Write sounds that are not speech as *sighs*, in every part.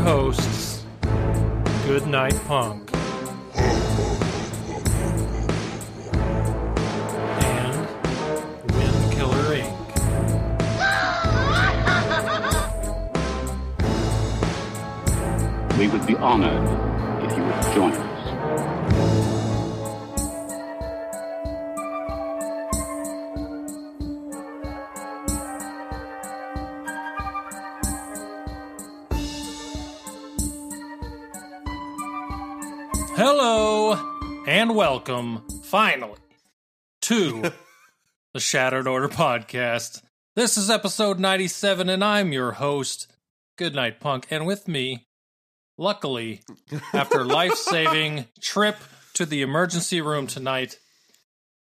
Hosts, Goodnight Punk. And Wink. We would be honored if you would join us. Welcome, finally, to *laughs* the Shattered Order Podcast. This is episode 97, and I'm your host, Goodnight Punk. And with me, luckily, after *laughs* life saving trip to the emergency room tonight,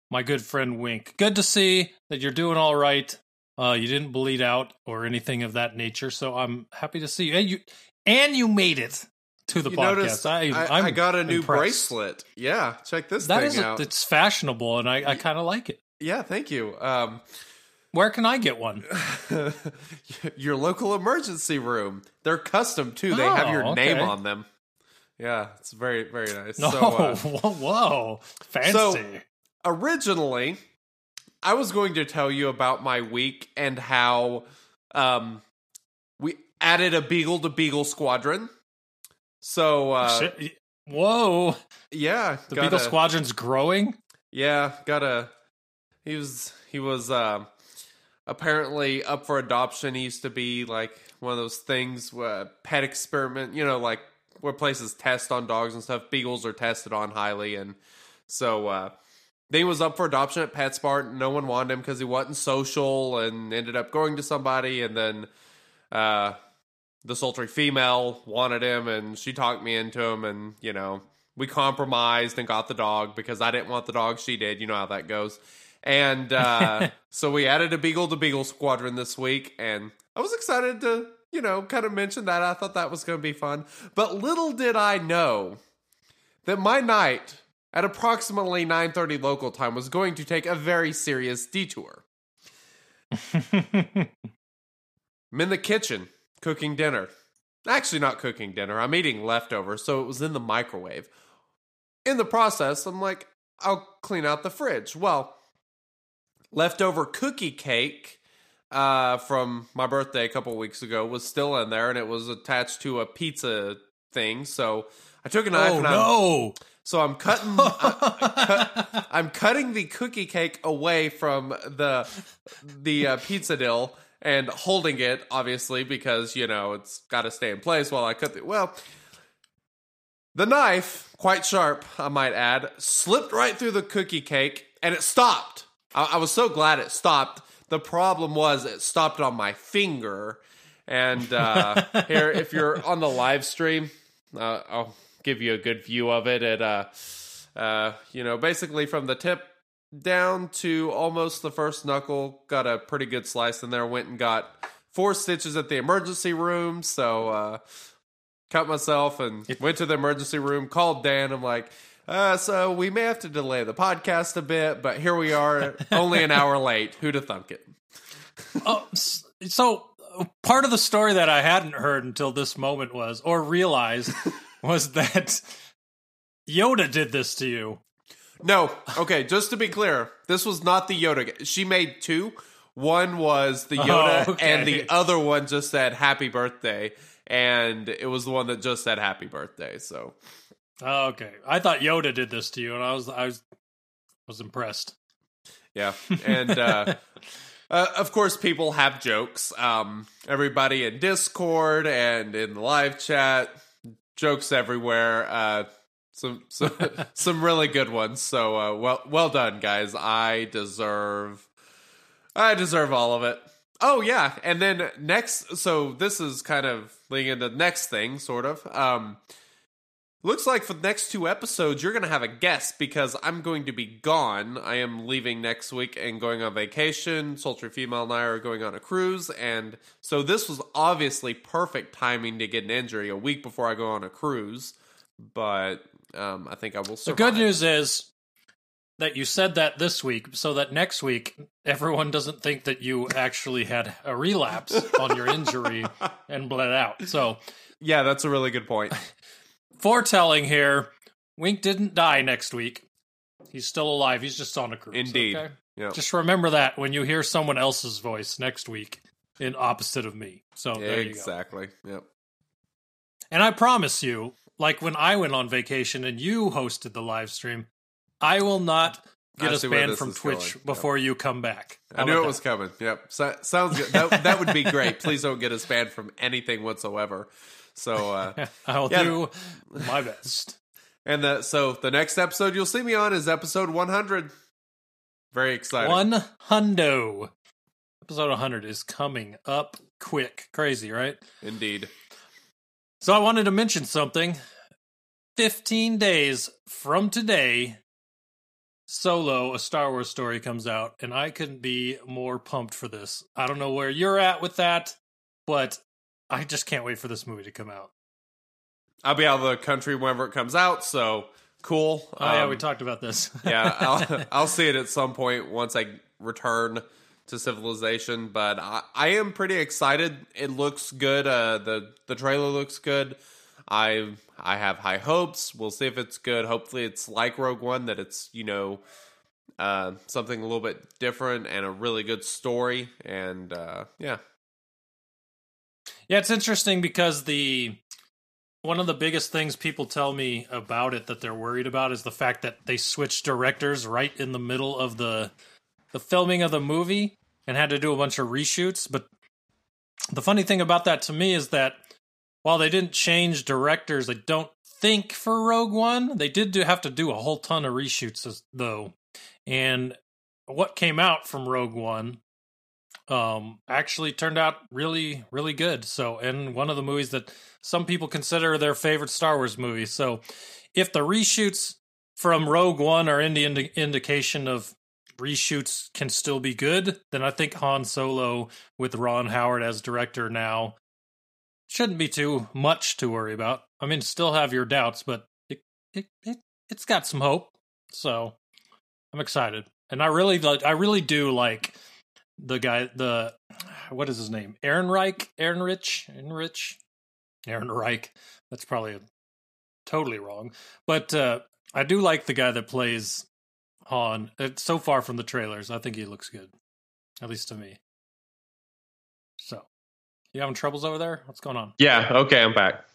my good friend Wink. Good to see that you're doing all right. Uh, you didn't bleed out or anything of that nature, so I'm happy to see you. And you, and you made it to the You podcast. noticed I, I, I got a new impressed. bracelet. Yeah, check this That thing is, a, out. it's fashionable, and I, I kind of like it. yeah, thank you. Um, Where can I get one? *laughs* your local emergency room. They're custom too. They have your Oh, name on them. Yeah, it's very very nice. No, So *laughs* uh, whoa, whoa, fancy. So- originally, I was going to tell you about my week and how um, we added a Beagle to Beagle Squadron. So uh, Shit. Whoa, yeah, the gotta- Beagle Squadron's growing. Yeah, got a. He was he was um apparently up for adoption. He used to be like one of those things, uh, pet experiment. You know, like where places test on dogs and stuff. Beagles are tested on highly, and so uh, then he was up for adoption at PetSmart. No one wanted him because he wasn't social, and ended up going to somebody, and then. Uh, the sultry female wanted him and she talked me into him and you know we compromised and got the dog because i didn't want the dog she did you know how that goes. And uh, *laughs* so we added a beagle to beagle squadron this week and i was excited to you know kind of mention that. I thought that was going to be fun. But little did i know that my night at approximately 9.30 local time was going to take a very serious detour. *laughs* I'm in the kitchen cooking dinner. Actually, not cooking dinner. I'm eating leftovers, so it was in the microwave. In the process, I'm like, I'll clean out the fridge. Well, leftover cookie cake uh, from my birthday a couple weeks ago was still in there, and it was attached to a pizza thing. So I took a knife oh and I'm no! so I'm cutting. I, cut, I'm cutting the cookie cake away from the the uh, pizza dill and holding it, obviously, because you know it's got to stay in place while I cut the. Well, the knife, quite sharp, I might add, slipped right through the cookie cake and it stopped. I, I was so glad it stopped. The problem was it stopped on my finger. And uh, *laughs* here, if you're on the live stream, uh, I'll give you a good view of it. It, uh, uh, you know, basically from the tip down to almost the first knuckle, got a pretty good slice in there. Went and got four stitches at the emergency room. So, uh, cut myself and went to the emergency room, called Dan. I'm like, uh, so we may have to delay the podcast a bit, but here we are, *laughs* only an hour late. Who'd have thunk it? Oh, so part of the story that I hadn't heard until this moment was, or realized, *laughs* was that Yoda did this to you. No, okay, just to be clear, this was not the Yoda. She made two. One was the Yoda, Oh, okay. and the other one just said happy birthday. And it was the one that just said happy birthday. So, Oh, okay, I thought Yoda did this to you, and I was I was was impressed. yeah. *laughs* And uh, uh, of course, people have jokes. Um, everybody in Discord and in the live chat, jokes everywhere. Uh, some some *laughs* some really good ones. So uh, well well done, guys. I deserve I deserve all of it. Oh yeah, and then next, so this is kind of leading into the next thing, sort of. Um, looks like for the next two episodes, you're to have a guest because I'm going to be gone. I am leaving next week and going on vacation. Sultry Female and I are going on a cruise, and so this was obviously perfect timing to get an injury a week before I go on a cruise. But um, I think I will. The good news is that you said that this week so that next week everyone doesn't think that you actually had a relapse on your injury *laughs* and bled out. So, yeah, that's a really good point. *laughs* foretelling here, Wink didn't die next week. He's still alive. He's just on a cruise. Indeed. okay? Yeah, Just remember that when you hear someone else's voice next week in opposite of me. So there you go. exactly. Yep. And I promise you, like when I went on vacation and you hosted the live stream, I will not get I us banned from Twitch going. before you come back. I How knew about it was coming. Yep. So, sounds good. That, that would be *laughs* great. Please don't get us banned from anything whatsoever. So, uh, *laughs* I'll Yeah. do my best. and the, so the next episode you'll see me on is episode 100. Very exciting. One hundo. Episode 100 is coming up quick. Crazy, right? Indeed. So I wanted to mention something. 15 days from today, Solo, a Star Wars story comes out, and I couldn't be more pumped for this. I don't know where you're at with that, but I just can't wait for this movie to come out. I'll be out of the country whenever it comes out. So cool. Oh, yeah, Um, we talked about this. yeah, I'll, *laughs* I'll see it at some point once I return to civilization. But I, I am pretty excited. It looks good. Uh, the the trailer looks good. I I have high hopes. We'll see if it's good. Hopefully, it's like Rogue One that it's you know uh, something a little bit different and a really good story. And uh, yeah, Yeah, it's interesting because the one of the biggest things people tell me about it that they're worried about is the fact that they switched directors right in the middle of the the filming of the movie and had to do a bunch of reshoots. But the funny thing about that to me is that while they didn't change directors, I don't think for Rogue One they did do, have to do a whole ton of reshoots though. And what came out from Rogue One um actually turned out really really good so and one of the movies that some people consider their favorite star wars movie so if the reshoots from rogue one are any indi- indication of reshoots can still be good then i think han solo with ron howard as director now shouldn't be too much to worry about. I mean still have your doubts but it, it, it it's got some hope so i'm excited. And i really like i really do like the guy the what is his name? Aaron reich? Aaron rich? Aaron rich? Aaron reich. That's probably totally wrong. But uh i do like the guy that plays han uh, so far from the trailers i think he looks good at least to me. So you having troubles over there? What's going on? Yeah, okay, I'm back.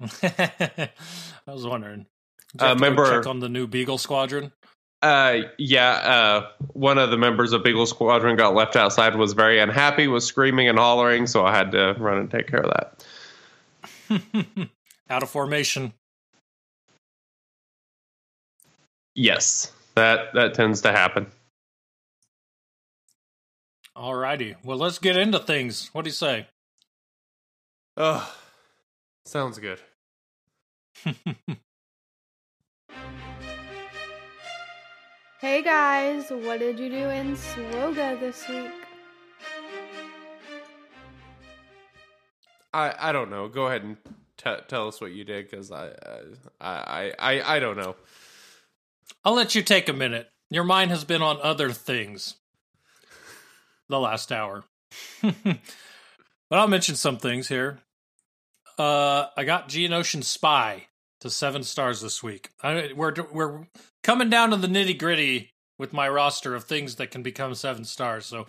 *laughs* i was wondering. Uh, have to go member- check on the new beagle squadron? Uh, yeah, uh, one of the members of Beagle Squadron got left outside, was very unhappy, was screaming and hollering, so I had to run and take care of that. *laughs* out of formation. Yes, that that tends to happen. Alrighty. Well, let's get into things. What do you say? oh, sounds good. *laughs* Hey guys, what did you do in Swoga this week? I I don't know. Go ahead and t- tell us what you did because I, I I I I don't know. I'll let you take a minute. Your mind has been on other things the last hour. *laughs* but I'll mention some things here. Uh, I got Geonosian Spy to seven stars this week. I, we're we're coming down to the nitty gritty with my roster of things that can become seven stars. So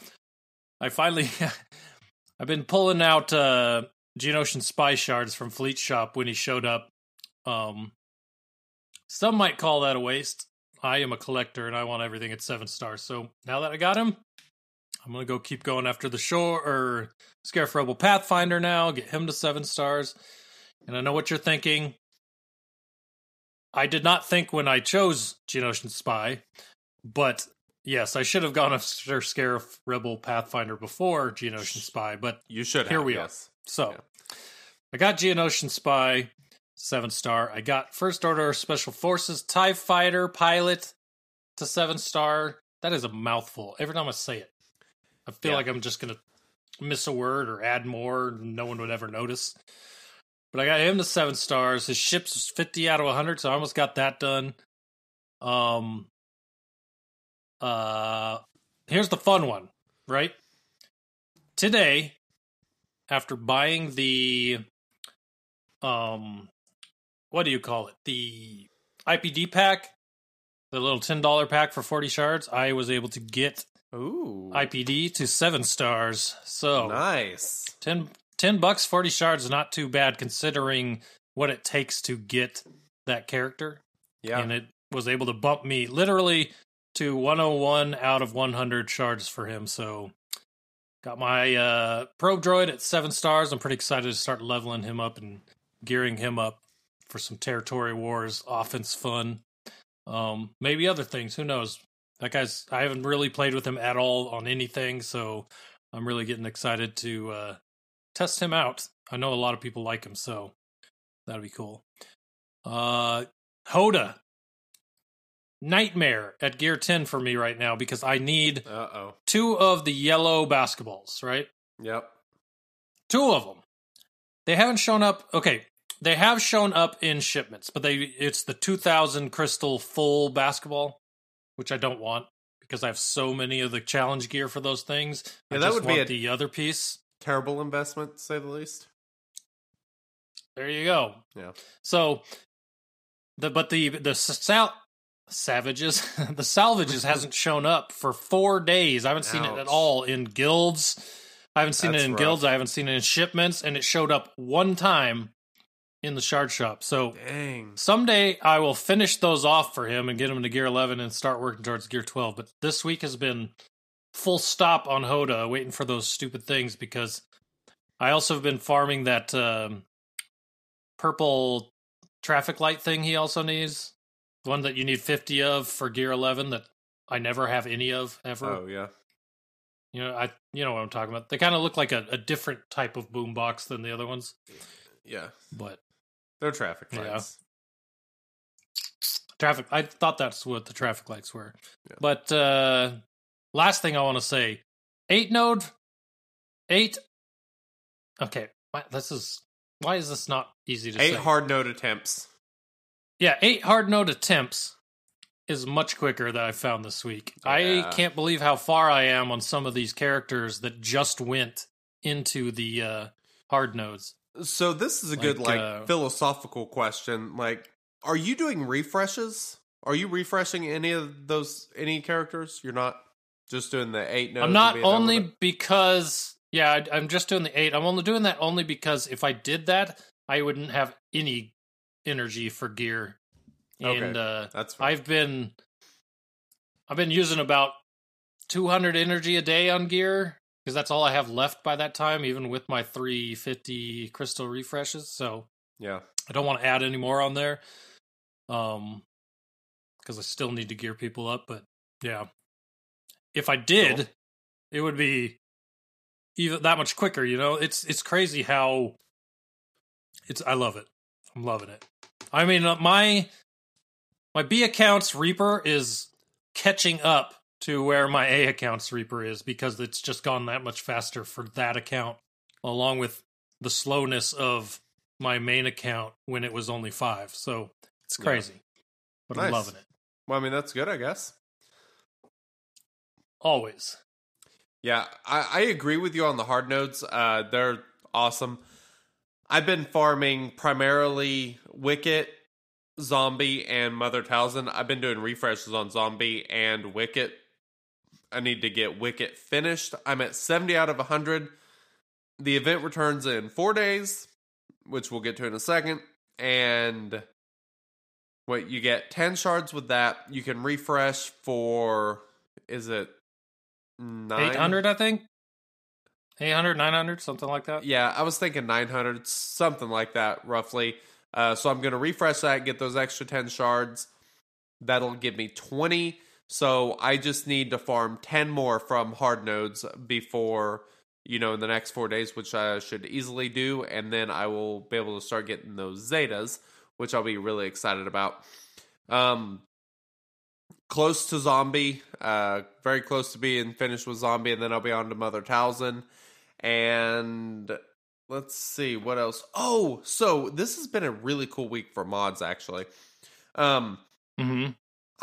I finally, *laughs* I've been pulling out uh, Geonosian Spy shards from Fleet Shop when he showed up. Um, some might call that a waste. I am a collector and I want everything at seven stars. So now that I got him, I'm gonna go keep going after the shore er, or Scarif Rebel Pathfinder now, get him to seven stars. And I know what you're thinking. I did not think when I chose Geonosian Spy, but yes, I should have gone after Scarif Rebel Pathfinder before Geonosian Spy, but You should Here have, we are. So Yeah. I got Geonosian Spy, seven star. I got First Order Special Forces TIE Fighter Pilot to seven star. That is a mouthful. Every time I say it, I feel Yeah. like I'm just going to miss a word or add more. No one would ever notice. But I got him to seven stars. His ship's 50 out of 100, so I almost got that done. Um, uh, here's the fun one, right? Today, after buying the um what do you call it the ipd pack the little $10 pack for 40 shards i was able to get Ooh. ipd to seven stars so nice. 10, 10 bucks 40 shards, not too bad considering what it takes to get that character Yeah. and it was able to bump me literally to 101 out of 100 shards for him. So got my uh, probe droid at seven stars. I'm pretty excited to start leveling him up and gearing him up for some territory wars, offense fun, um, maybe other things. Who knows? That guy's. I haven't really played with him at all on anything, so I'm really getting excited to uh, test him out. I know a lot of people like him, so that'll be cool. Uh, Hoda, nightmare at gear 10 for me right now because I need Uh oh. two of the yellow basketballs, right? Yep. Two of them. They haven't shown up. Okay, they have shown up in shipments, but they it's the 2000 crystal full basketball, which I don't want because I have so many of the challenge gear for those things. Yeah, I that would be a- the other piece. Terrible investment, to say the least. There you go. Yeah. So the but the the sal- savages *laughs* the salvages *laughs* hasn't shown up for four days. I haven't seen it at all in guilds. I haven't seen That's it in rough. guilds. I haven't seen it in shipments, and it showed up one time in the shard shop. So Dang. someday I will finish those off for him and get him to gear eleven and start working towards gear twelve. But this week has been full stop on Hoda, waiting for those stupid things because I also have been farming that um, purple traffic light thing he also needs. The one that you need 50 of for gear 11 that I never have any of ever. Oh yeah. You know, I you know what I'm talking about. They kind of look like a, a different type of boombox than the other ones, Yeah. but They're traffic Yeah. lights. traffic I thought that's what the traffic lights were. Yeah. But uh last thing I want to say, 8 node 8 Okay, this is why is this not easy to Eight say? hard node attempts. Yeah, eight hard node attempts is much quicker that I found this week. I can't believe how far I am on some of these characters that just went into the uh, hard nodes. So this is a good Like, like uh, philosophical question. Like, are you doing refreshes? Are you refreshing any of those any characters? You're not just doing the eight nodes. I'm not being done with only because yeah, I, I'm just doing the eight. I'm only doing that only because if I did that, I wouldn't have any energy for gear. Okay. And uh, That's fine. I've been I've been using about 200 energy a day on gear because that's all I have left by that time, even with my 350 crystal refreshes. So yeah. I don't want to add any more on there, um, because I still need to gear people up. But yeah, if I did, Cool. it would be even that much quicker. You know, it's it's crazy how it's. I love it. I'm loving it. I mean, uh, my my B account's Reaper is catching up to where my A account's Reaper is because it's just gone that much faster for that account, along with the slowness of my main account when it was only five. So it's Yeah. crazy, but I'm loving it Well, I mean that's good, I guess. always. Yeah, I, I agree with you on the hard nodes. Uh, they're awesome. I've been farming primarily Wicket, Zombie, and Mother Talzin. I've been doing refreshes on Zombie and Wicket. I need to get Wicket finished. I'm at 70 out of 100. The event returns in four days, which we'll get to in a second. And what you get 10 shards with that. You can refresh for, is it nine? 800, I think. 800, 900, something like that. Yeah, I was thinking 900, something like that, roughly. Uh, so I'm going to refresh that, get those extra 10 shards. That'll give me 20 So I just need to farm 10 more from hard nodes before, you know, in the next four days, which I should easily do. And then I will be able to start getting those Zetas, which I'll be really excited about. Um, close to zombie, uh, very close to being finished with zombie, and then I'll be on to Mother Talzin. And let's see what else. Oh, so this has been a really cool week for mods, actually. Um, Mm-hmm.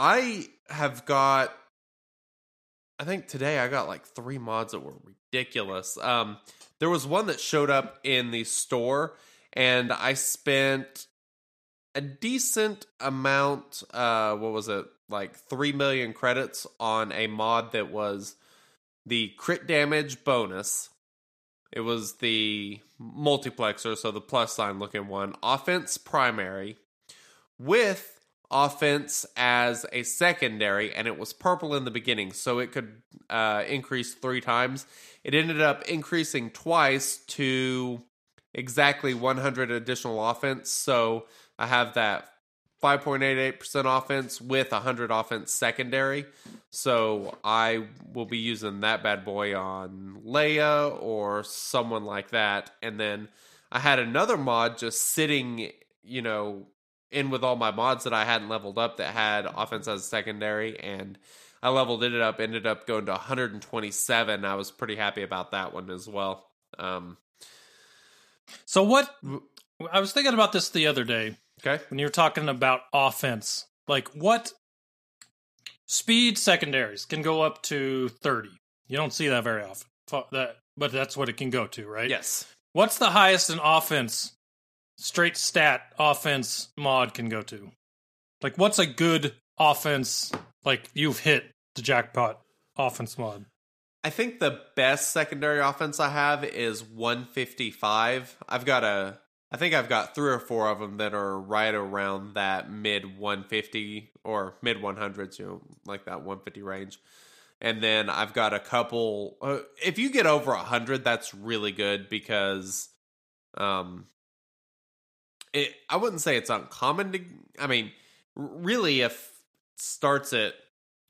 I have got I think today I got like three mods that were ridiculous. Um there was one that showed up in the store and I spent a decent amount uh what was it? Like 3 million credits on a mod that was the crit damage bonus. It was the multiplexer, so the plus sign looking one, offense primary with offense as a secondary, and it was purple in the beginning, so it could uh, increase three times. It ended up increasing twice to exactly 100 additional offense. So I have that 5.88% offense with 100 offense secondary. So I will be using that bad boy on Leia or someone like that. And then I had another mod just sitting, you know, in with all my mods that I hadn't leveled up that had offense as a secondary, and I leveled it up, ended up going to 127. I was pretty happy about that one as well. Um, So what? I was thinking about this the other day okay, when you were talking about offense. Like what speed secondaries can go up to 30? You don't see that very often. That, but that's what it can go to, right? yes, What's the highest an offense, straight stat offense mod can go to? Like, what's a good offense? Like, you've hit the jackpot offense mod. I think the best secondary offense I have is 155. I've got a, I think I've got three or four of them that are right around that mid 150 or mid 100s, you know, like that 150 range. And then I've got a couple. Uh, if you get over 100, that's really good because, um, it. I wouldn't say it's uncommon to. I mean, really, if starts at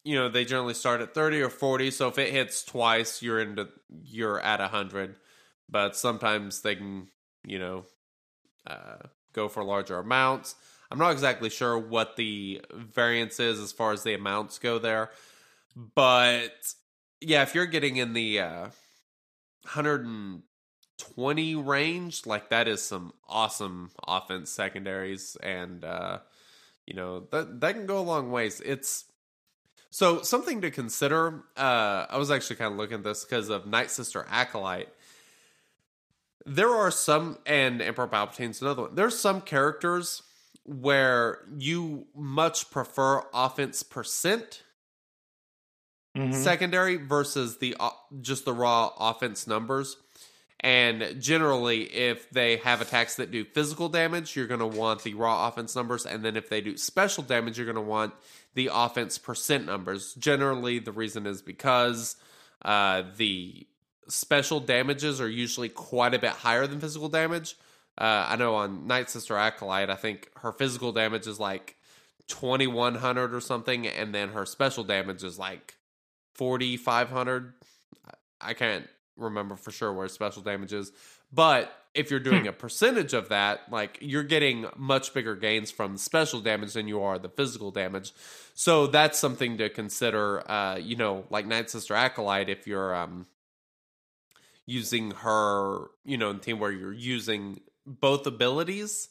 you know they generally start at 30 or 40 so if it hits twice you're into you're at 100 but sometimes they can you know uh, go for larger amounts i'm not exactly sure what the variance is as far as the amounts go there but yeah if you're getting in the uh, 120 range like that is some awesome offense secondaries and uh you know that that can go a long ways it's so something to consider. Uh, I was actually kind of looking at this because of Night Sister Acolyte. There are some, and Emperor Palpatine's another one. There's some characters where you much prefer offense percent Mhm. secondary versus the uh, just the raw offense numbers. And generally, if they have attacks that do physical damage, you're going to want the raw offense numbers. And then if they do special damage, you're going to want the offense percent numbers. Generally, the reason is because uh, the special damages are usually quite a bit higher than physical damage. Uh, I know on Night Sister Acolyte, I think her physical damage is like 2100 or something, and then her special damage is like 4500. I can't remember for sure where special damage is, but if you're doing a percentage of that, like you're getting much bigger gains from special damage than you are the physical damage. So that's something to consider. Uh, you know, like Night Sister Acolyte, if you're um using her, you know, in team where you're using both abilities,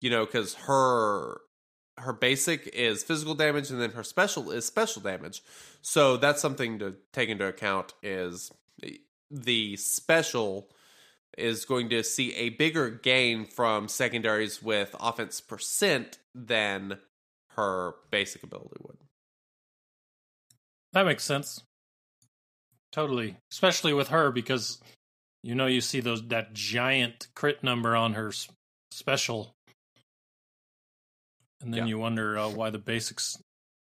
you know, because her her basic is physical damage and then her special is special damage. So that's something to take into account is the special is going to see a bigger gain from secondaries with offense percent than her basic ability would. That makes sense. Totally, especially with her because you know you see those that giant crit number on her special, and then Yeah. you wonder uh, why the basics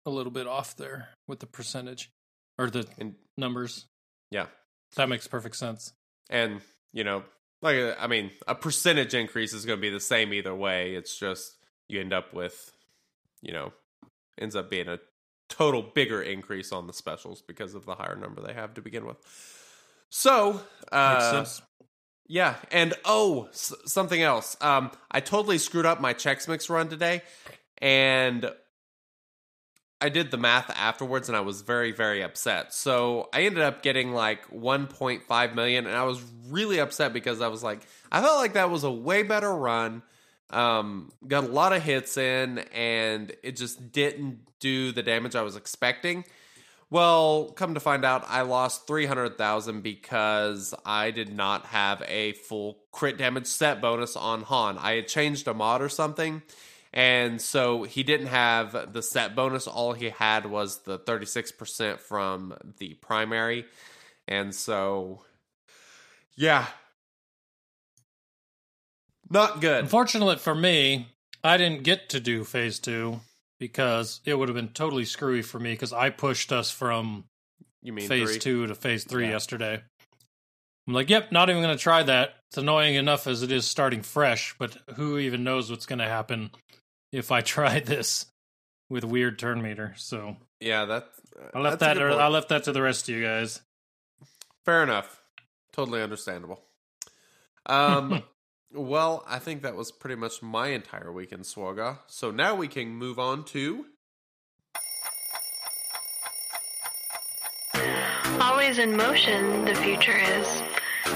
a little bit off there with the percentage or the And numbers. yeah. That makes perfect sense. And, you know, like uh, I mean, a percentage increase is going to be the same either way. It's just you end up with, you know, ends up being a total bigger increase on the specials because of the higher number they have to begin with. So, uh, yeah, and oh, s- something else. Um, I totally screwed up my Chex Mix run today, and I did the math afterwards, and I was very, very upset. So I ended up getting like 1.5 million, and I was really upset because I was like, I felt like that was a way better run. Um, got a lot of hits in, and it just didn't do the damage I was expecting. Well, come to find out, I lost 300,000 because I did not have a full crit damage set bonus on Han. I had changed a mod or something, and so he didn't have the set bonus. All he had was the 36% from the primary. And so, yeah. Not good. Unfortunately for me, I didn't get to do phase two because it would have been totally screwy for me because I pushed us from You mean phase three? two to phase three Yeah. yesterday. I'm like, yep, not even going to try that. It's annoying enough as it is starting fresh, but who even knows what's going to happen if I *laughs* try this with weird turn meter? So Yeah, that. I left that's that. good. I left that to the rest of you guys. Fair enough. Totally understandable. Um, *laughs* well, I think that was pretty much my entire week in Swaga. So now we can move on to. Always in motion, the future is.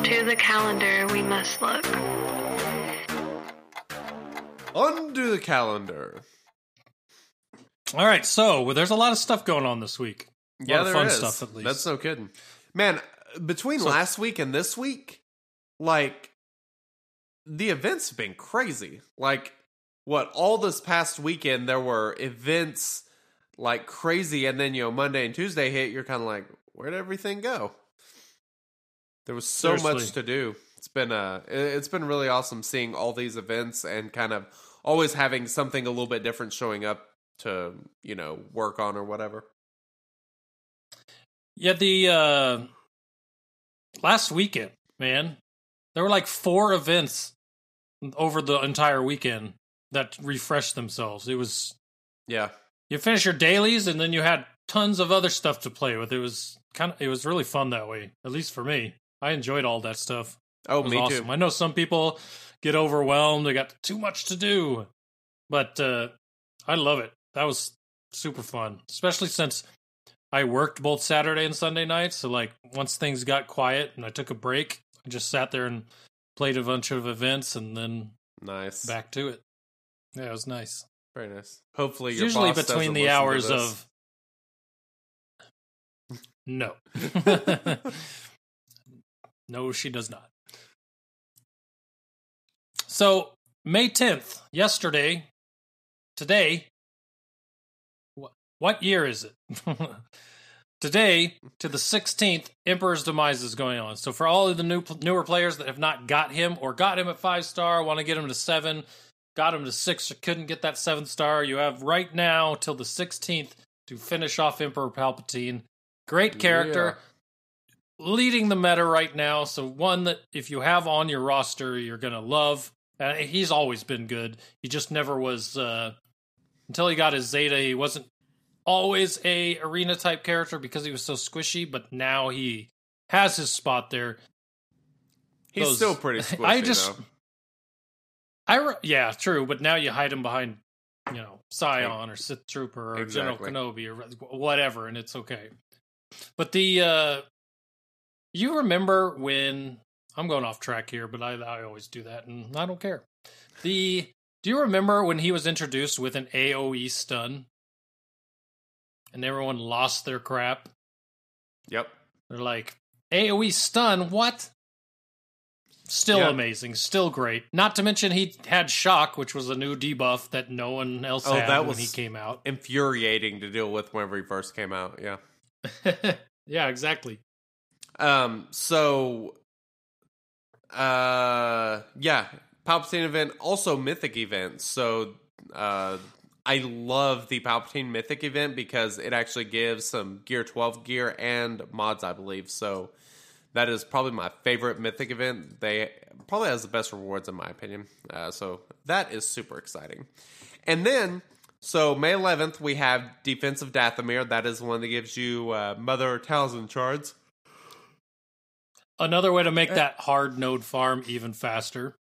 To the calendar we must look. Undo the calendar. All right, so well, there's a lot of stuff going on this week. A lot Yeah, of there fun is. stuff at least. That's no kidding. Man, between So- last week and this week, like, the events have been crazy. Like, what, all this past weekend, there were events like crazy, and then, you know, Monday and Tuesday hit, you're kind of like, where'd everything go? There was so much to do. It's been uh it- it's been really awesome seeing all these events and kind of always having something a little bit different showing up to, you know, work on or whatever. Yeah, the uh last weekend, man, there were like four events over the entire weekend that refreshed themselves. It was Yeah. you finish your dailies and then you had tons of other stuff to play with. It was kind of it was really fun that way, at least for me. I enjoyed all that stuff. Oh, me awesome. too. I know some people get overwhelmed, they got too much to do. But uh I love it. That was super fun, especially since I worked both Saturday and Sunday nights. So like once things got quiet and I took a break, I just sat there and played a bunch of events and then Nice. back to it. Yeah, it was nice. Very nice. Hopefully, usually between the hours of no *laughs* *laughs* no she does not so may 10th yesterday today what, year is it? *laughs* Today to the 16th emperor's demise is going on. So for all of the new newer players that have not got him or got him at five star want to get him to seven got him to six or couldn't get that seven star you have right now till the 16th to finish off emperor palpatine. Great character leading the meta right now. So one that if you have on your roster you're gonna love uh, he's always been good he just never was uh until he got his zeta he wasn't always a arena type character because he was so squishy but now he has his spot there He's those- still pretty *laughs* squishy, I just- though. I re- yeah, true, but now you hide him behind, you know, Sion or Sith Trooper or Exactly. General Kenobi or whatever, and it's okay. But the uh you remember when I'm going off track here, but I I always do that, and I don't care. The do you remember when he was introduced with an AOE stun, and everyone lost their crap? Yep. They're like, AoE stun, what? Still Yeah. amazing, still great. Not to mention he had shock, which was a new debuff that no one else Oh, had that when was- he came out. Infuriating to deal with whenever he first came out. Yeah. *laughs* yeah, exactly. Um. So. Uh. Yeah. Palpatine event, also Mythic event. So. Uh. I love the Palpatine Mythic event because it actually gives some Gear 12 gear and mods, I believe. So that is probably my favorite Mythic event. They probably has the best rewards in my opinion. Uh, so that is super exciting. And then So May 11th, we have Defense of Dathomir. That is the one that gives you uh, Mother Talzin shards. Another way to make that hard node farm even faster.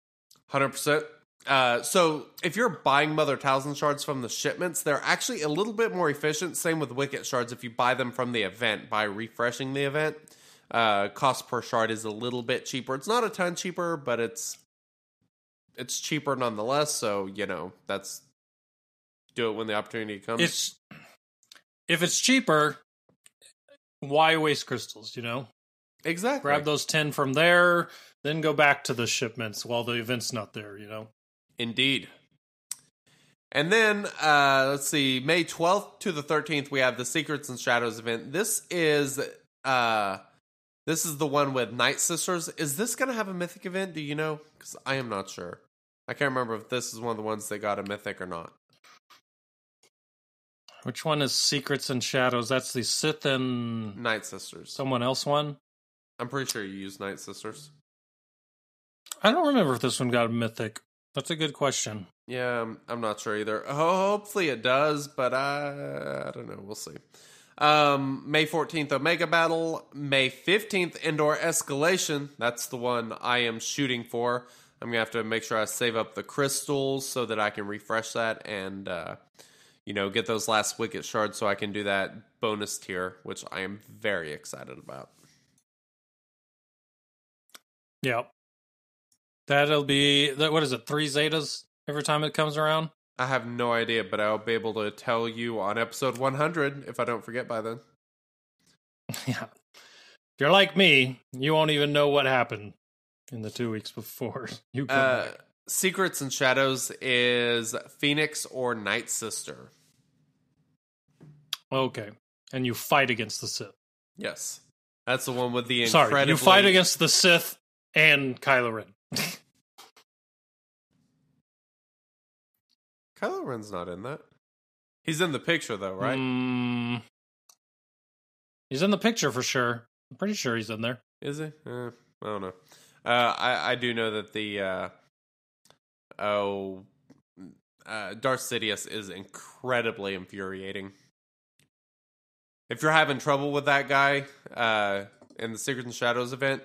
Hundred percent. Uh, so if you're buying Mother Talzin shards from the shipments, they're actually a little bit more efficient. Same with Wicket shards if you buy them from the event by refreshing the event. Uh, cost per shard is a little bit cheaper. It's not a ton cheaper, but it's it's cheaper nonetheless. So you know that's do it when the opportunity comes. It's if it's cheaper, why waste crystals? You know, exactly grab those ten from there, then go back to the shipments while the event's not there. You know. Indeed. And then uh let's see, May 12th to the 13th we have the Secrets and Shadows event. This is uh this is the one with Night Sisters. Is this going to have a mythic event? Do you know? Cuz I am not sure. I can't remember if this is one of the ones that got a mythic or not. Which one is Secrets and Shadows? That's the Sith and Night Sisters. someone else one. I'm pretty sure you use Night Sisters. I don't remember if this one got a mythic. That's a good question. Yeah, I'm, I'm not sure either. Hopefully it does, but I, I don't know. We'll see. Um, May 14th, Omega Battle. May 15th, Indoor Escalation. That's the one I am shooting for. I'm going to have to make sure I save up the crystals so that I can refresh that and, uh, you know, get those last Wicket shards so I can do that bonus tier, which I am very excited about. Yeah. That'll be that. What is it? Three zetas every time it comes around. I have no idea, but I'll be able to tell you on episode 100 if I don't forget by then. *laughs* yeah. If you're like me, you won't even know what happened in the two weeks before *laughs* you come Uh, back. Secrets and Shadows is Phoenix or Night Sister. Okay, and you fight against the Sith. Yes, that's the one with the Sorry, you fight against the Sith and Kylo Ren. *laughs* Kylo Ren's not in that. He's in the picture though, right? Mm, he's in the picture for sure. I'm pretty sure he's in there. Is he? Uh, I don't know. Uh, I I do know that the uh, oh uh, Darth Sidious is incredibly infuriating. If you're having trouble with that guy uh, in the Secrets and Shadows event,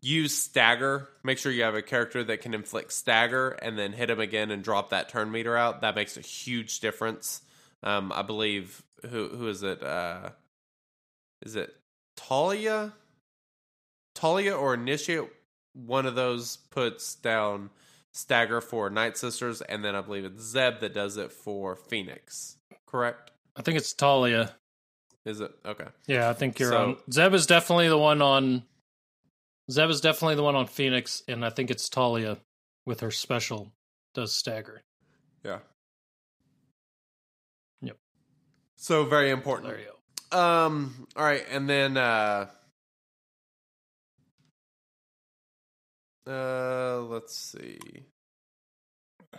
use stagger. Make sure you have a character that can inflict stagger, and then hit him again and drop that turn meter out. That makes a huge difference. Um, I believe who who is it? Uh, is it Talia? Talia or Initiate? One of those puts down stagger for Night Sisters, and then I believe it's Zeb that does it for Phoenix. Correct? I think it's Talia. Is it okay? Yeah, I think you're So- on. Zeb is definitely the one on. Zeb is definitely the one on Phoenix, and I think it's Talia with her special does stagger. Yeah. Yep. So very important. There you go. Um. All right, and then uh, uh, let's see. I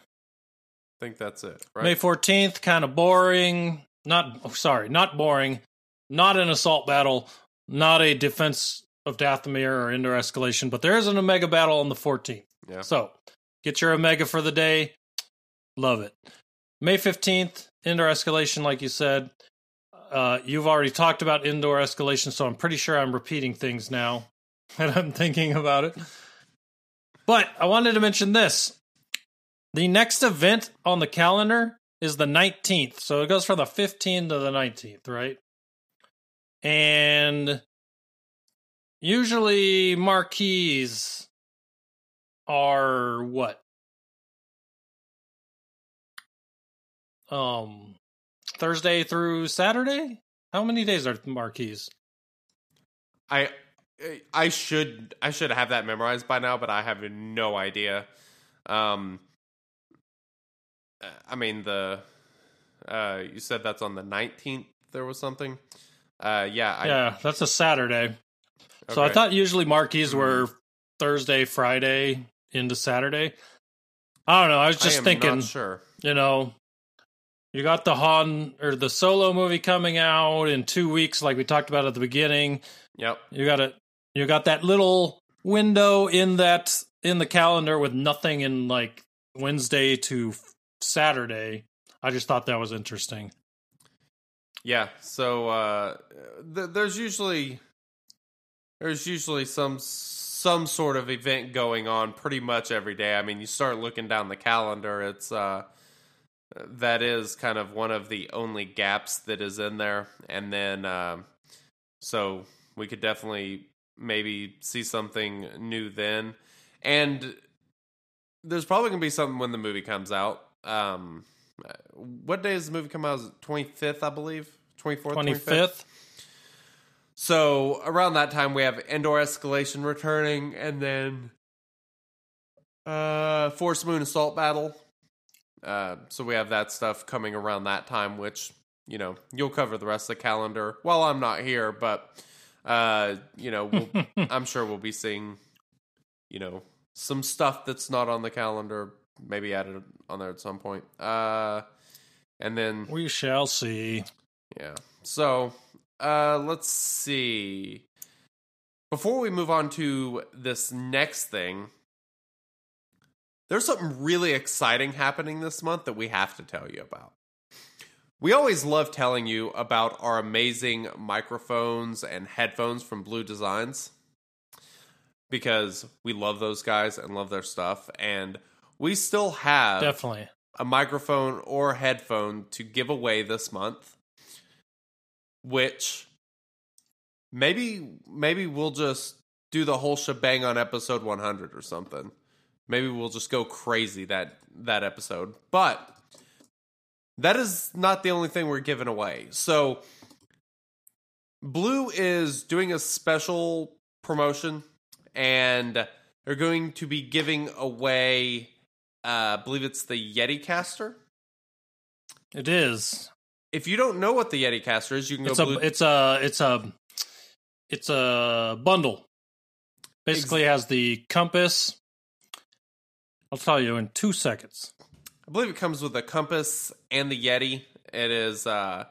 think that's it. Right? May 14th, kind of boring. Not, oh, sorry, not boring. Not an assault battle. Not a defense of Dathomir or Indoor Escalation, but there is an Omega battle on the 14th. yeah. So get your Omega for the day. Love it. May 15th, Indoor Escalation, like you said. Uh, you've already talked about Indoor Escalation, so I'm pretty sure I'm repeating things now *laughs* that I'm thinking about it. But I wanted to mention this. The next event on the calendar is the 19th. So it goes from the 15th to the 19th, right? And usually marquees are what? Um Thursday through Saturday? How many days are marquees? I I should I should have that memorized by now, but I have no idea. Um, I mean the uh, you said that's on the nineteenth. There was something. Uh, yeah, I, yeah, that's a Saturday. So I thought usually marquees were Thursday, Friday into Saturday. I don't know. I was just am thinking, sure. you know, you got the Han or the solo movie coming out in two weeks, like we talked about at the beginning. Yep. You got it. You got that little window in that in the calendar with nothing in like Wednesday to Saturday. I just thought that was interesting. Yeah. So uh, th- there's usually there's usually some some sort of event going on pretty much every day. I mean, you start looking down the calendar, it's uh, that is kind of one of the only gaps that is in there, and then um, so we could definitely maybe see something new then, and there's probably gonna be something when the movie comes out. Um, what day does the movie come out? Twenty fifth, I believe. Twenty fourth, Twenty fifth. So around that time, we have Endor Escalation returning, and then uh, Forest Moon Assault Battle. Uh, so we have that stuff coming around that time, which you know you'll cover the rest of the calendar while I'm not here, but uh, you know we'll, *laughs* I'm sure we'll be seeing you know some stuff that's not on the calendar, maybe added on there at some point. Uh, and then We shall see. yeah. So, uh let's see. Before we move on to this next thing, there's something really exciting happening this month that we have to tell you about. We always love telling you about our amazing microphones and headphones from Blue Designs because we love those guys and love their stuff and we still have Definitely. a microphone or headphone to give away this month which maybe maybe we'll just do the whole shebang on episode 100 or something maybe we'll just go crazy that that episode but that is not the only thing we're giving away so blue is doing a special promotion and they're going to be giving away uh, I believe it's the Yeti caster. It is. If you don't know what the Yeti caster is, you can go It's a blue. it's a it's a it's a bundle. Basically has the compass. I'll tell you in two seconds. I believe it comes with a compass and the Yeti. It is uh,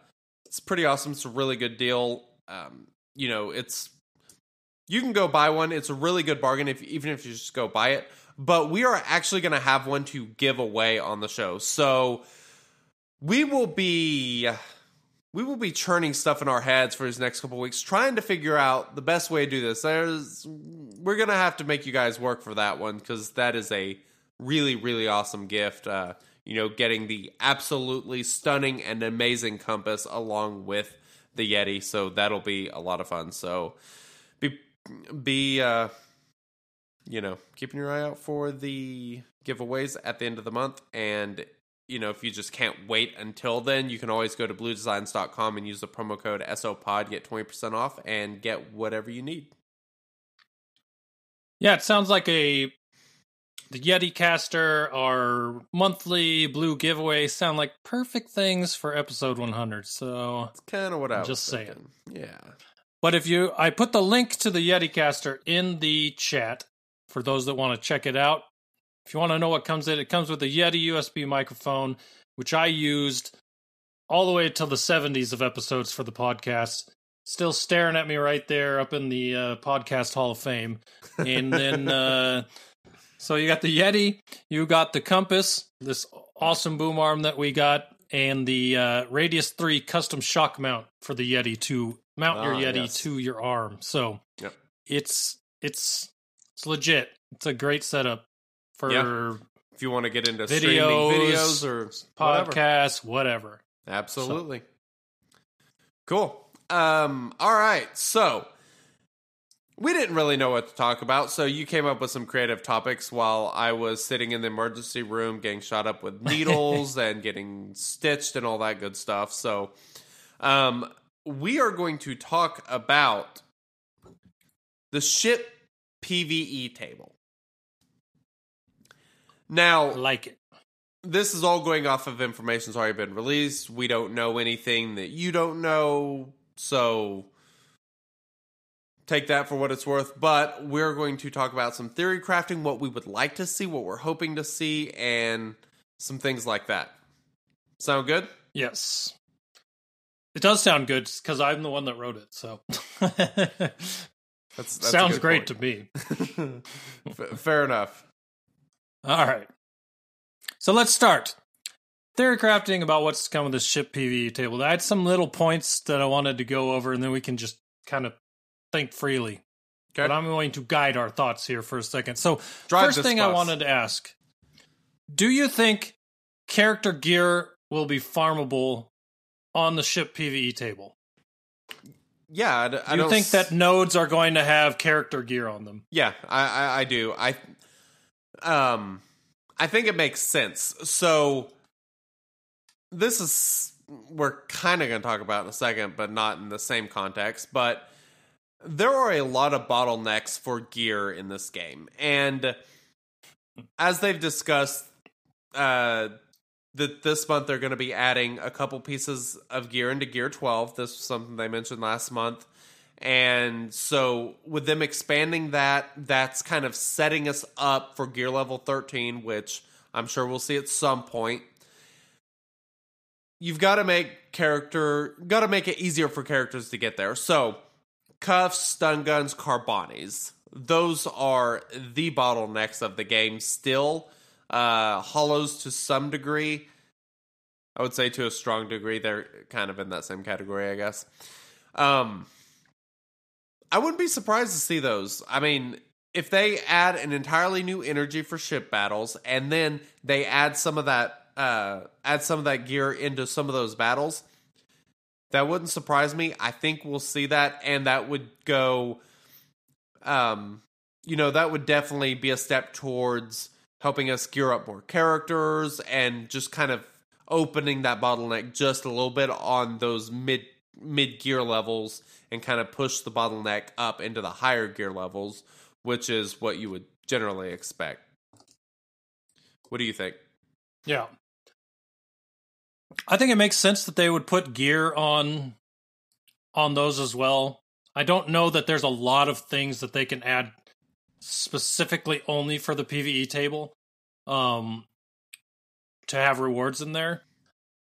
it's pretty awesome. It's a really good deal. Um, you know, it's you can go buy one. It's a really good bargain if even if you just go buy it. But we are actually going to have one to give away on the show. So we will be we will be churning stuff in our heads for these next couple weeks, trying to figure out the best way to do this. There's we're gonna have to make you guys work for that one because that is a really really awesome gift. Uh, you know, getting the absolutely stunning and amazing compass along with the Yeti, so that'll be a lot of fun. So be be uh, you know keeping your eye out for the giveaways at the end of the month and you know, if you just can't wait until then, you can always go to bluedesigns.com and use the promo code SOPOD, get 20% off, and get whatever you need. Yeah, it sounds like a the Yeti caster, our monthly blue giveaway sound like perfect things for episode 100. So, It's kind of what I was Just saying. Yeah. but if you, I put the link to the Yeti caster in the chat for those that want to check it out. If you want to know what comes in, it comes with a Yeti USB microphone, which I used all the way till the 70s of episodes for the podcast. Still staring at me right there up in the uh, podcast Hall of Fame. And then, *laughs* uh, so you got the Yeti, you got the Compass, this awesome boom arm that we got, and the uh, Radius 3 custom shock mount for the Yeti to mount your Ah, Yeti yes. to your arm. So Yep. it's it's it's legit. It's a great setup for Yeah. If you want to get into Videos, streaming videos or podcasts, whatever. Absolutely. Cool. Um, all right. So we didn't really know what to talk about, so you came up with some creative topics while I was sitting in the emergency room getting shot up with *laughs* needles and getting stitched and all that good stuff. So um we are going to talk about the ship PVE table. Now, Like it. this is all going off of information that's already been released. We don't know anything that you don't know, so take that for what it's worth. But we're going to talk about some theory crafting, what we would like to see, what we're hoping to see, and some things like that. Sound good? Yes. It does sound good because I'm the one that wrote it. So That's, that's sounds great point. to me. *laughs* Fair enough. All right. So let's start. theory crafting about what's to come with the ship PvE table. I had some little points that I wanted to go over, and then we can just kind of think freely. Okay. But I'm going to guide our thoughts here for a second. So, Drive first thing I wanted to ask Do you think character gear will be farmable on the ship PvE table? Yeah, I, I Do you think that nodes are going to have character gear on them? Yeah, I, I, I do. I um I think it makes sense. So this is we're kind of going to talk about in a second, but not in the same context. But there are a lot of bottlenecks for gear in this game, and as they've discussed, uh, that this month they're going to be adding a couple pieces of gear into Gear 12. This was something they mentioned last month. And so, with them expanding that, that's kind of setting us up for gear level 13, which I'm sure we'll see at some point. You've got to make character, got to make it easier for characters to get there. So, cuffs, stun guns, carbantis. Those are the bottlenecks of the game still. Uh, hollows to some degree. I would say to a strong degree. They're kind of in that same category, I guess. Um, I wouldn't be surprised to see those. I mean, if they add an entirely new energy for ship battles, and then they add some of that, uh, add some of that gear into some of those battles, that wouldn't surprise me. I think we'll see that, and that would go, um, you know, that would definitely be a step towards helping us gear up more characters and just kind of opening that bottleneck just a little bit on those mid mid gear levels and kind of push the bottleneck up into the higher gear levels, which is what you would generally expect. What do you think? Yeah. I think it makes sense that they would put gear on on those as well. I don't know that there's a lot of things that they can add specifically only for the PvE table um to have rewards in there.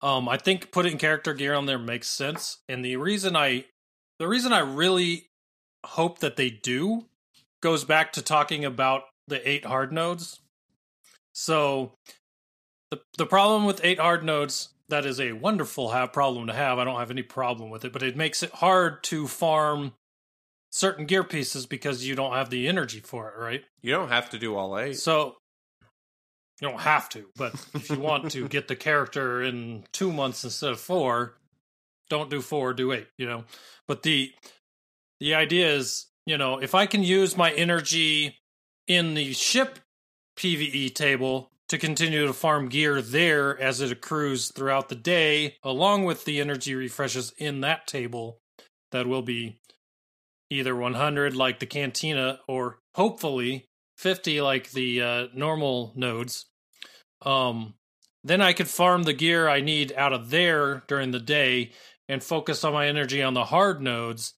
Um I think putting character gear on there makes sense and the reason I the reason I really hope that they do goes back to talking about the 8 hard nodes. So the the problem with eight hard nodes that is a wonderful have problem to have. I don't have any problem with it, but it makes it hard to farm certain gear pieces because you don't have the energy for it, right? You don't have to do all eight. So you don't have to, but if you want to get the character in two months instead of four, don't do four, do eight, you know. But the the idea is, you know, if I can use my energy in the ship PvE table to continue to farm gear there as it accrues throughout the day, along with the energy refreshes in that table that will be either 100 like the cantina or hopefully 50 like the uh, normal nodes. Um, then I could farm the gear I need out of there during the day and focus on my energy on the hard nodes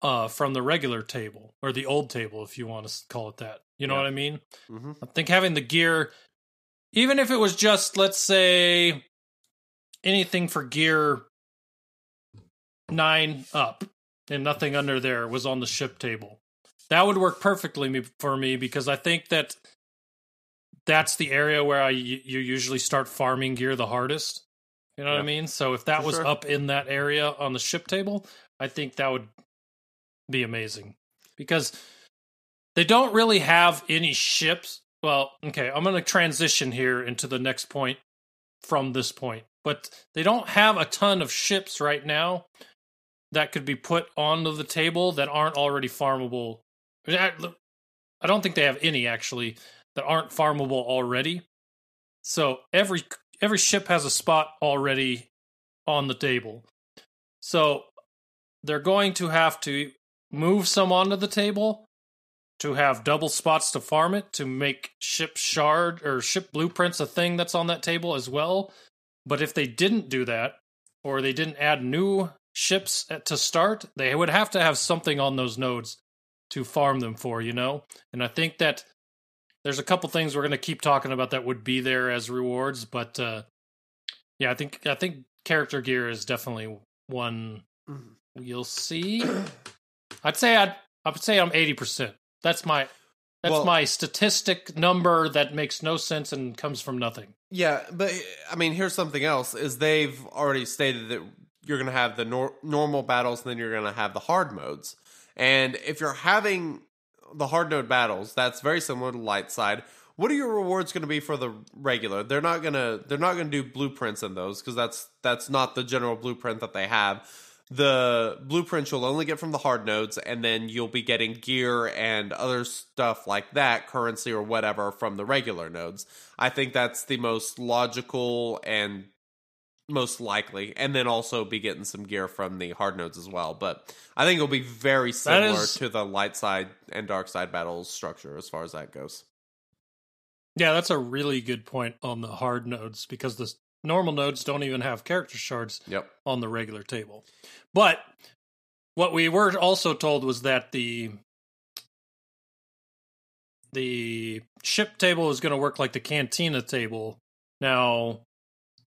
uh, from the regular table or the old table, if you want to call it that. You know Yeah. what I mean? hmm I think having the gear, even if it was just, let's say, anything for gear nine up and nothing under there was on the ship table, that would work perfectly for me because I think that that's the area where I you usually start farming gear the hardest. You know what I mean? So if that For was sure. up in that area on the ship table, I think that would be amazing because they don't really have any ships. Well, okay, I'm going to transition here into the next point from this point, but they don't have a ton of ships right now that could be put onto the table that aren't already farmable. I don't think they have any actually that aren't farmable already. So every every ship has a spot already on the table. So they're going to have to move some onto the table to have double spots to farm it to make ship shard or ship blueprints a thing that's on that table as well. But if they didn't do that or they didn't add new ships to start, they would have to have something on those nodes to farm them for, you know? And I think that there's a couple things we're going to keep talking about that would be there as rewards, but uh yeah, I think I think character gear is definitely one you'll see. I'd say I'd I would say I'm 80%. That's my That's Well- my statistic number that makes no sense and comes from nothing. Yeah, but I mean, here's something else: is they've already stated that you're going to have the nor- normal battles, and then you're going to have the hard modes. And if you're having the hard node battles, that's very similar to light side. What are your rewards going to be for the regular? They're not gonna they're not gonna do blueprints in those because that's that's not the general blueprint that they have. The blueprints you'll only get from the hard nodes, and then you'll be getting gear and other stuff like that, currency or whatever, from the regular nodes. I think that's the most logical and most likely, and then also be getting some gear from the hard nodes as well. But I think it'll be very similar is- to the light side and dark side battles structure as far as that goes. Yeah, that's a really good point on the hard nodes because the normal nodes don't even have character shards Yep. on the regular table. But what we were also told was that the the ship table is going to work like the cantina table. Now,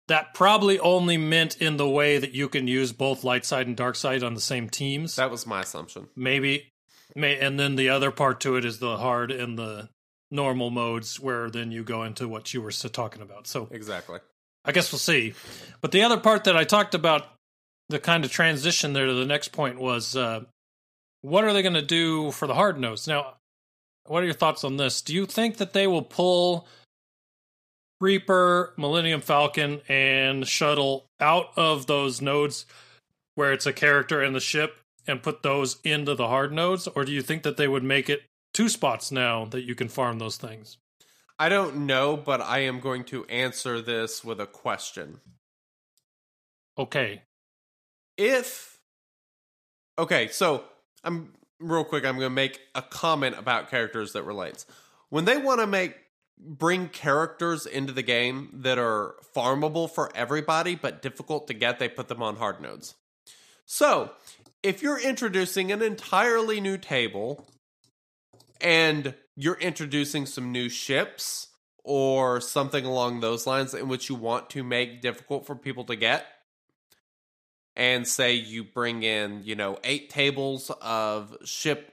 that probably only meant in the way that you can use both light side and dark side on the same teams. That was my assumption. maybe may and then the other part to it is the hard and the normal modes where then you go into what you were talking about. So Exactly. I guess we'll see. But the other part that I talked about, the kind of transition there to the next point was uh, what are they going to do for the hard nodes? Now, what are your thoughts on this? Do you think that they will pull Reaper, Millennium Falcon, and Shuttle out of those nodes where it's a character in the ship and put those into the hard nodes? Or do you think that they would make it two spots now that you can farm those things? I don't know, but I am going to answer this with a question. Okay. If okay, so I'm real quick. I'm going to make a comment about characters that relates. When they want to make bring characters into the game that are farmable for everybody but difficult to get, they put them on hard nodes. So if you're introducing an entirely new table and you're introducing some new ships or something along those lines in which you want to make difficult for people to get and say you bring in you know eight tables of ship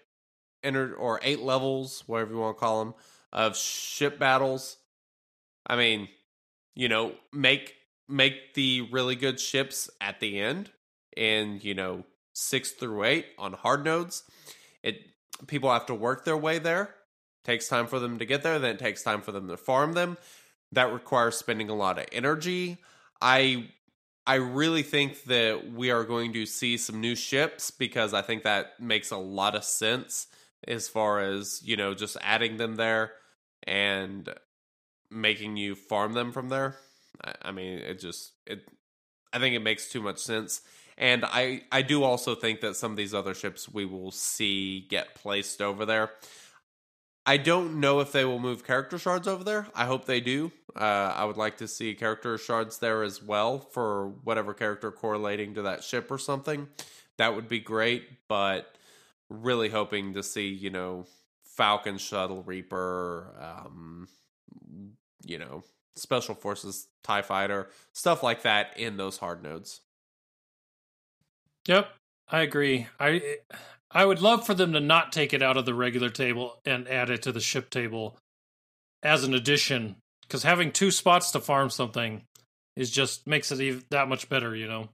inter- or eight levels whatever you want to call them of ship battles. I mean you know make make the really good ships at the end in you know six through eight on hard nodes. It people have to work their way there. Takes time for them to get there then it takes time for them to farm them. That requires spending a lot of energy. I i really think that we are going to see some new ships because i think that makes a lot of sense as far as you know just adding them there and making you farm them from there i, I mean it just it i think it makes too much sense and i i do also think that some of these other ships we will see get placed over there I don't know if they will move character shards over there. I hope they do. Uh, I would like to see character shards there as well for whatever character correlating to that ship or something. That would be great, but really hoping to see, you know, Falcon, Shuttle, Reaper, um, you know, Special Forces, TIE Fighter, stuff like that in those hard nodes. Yep, I agree. I I would love for them to not take it out of the regular table and add it to the ship table as an addition because having two spots to farm something is just makes it even that much better, you know.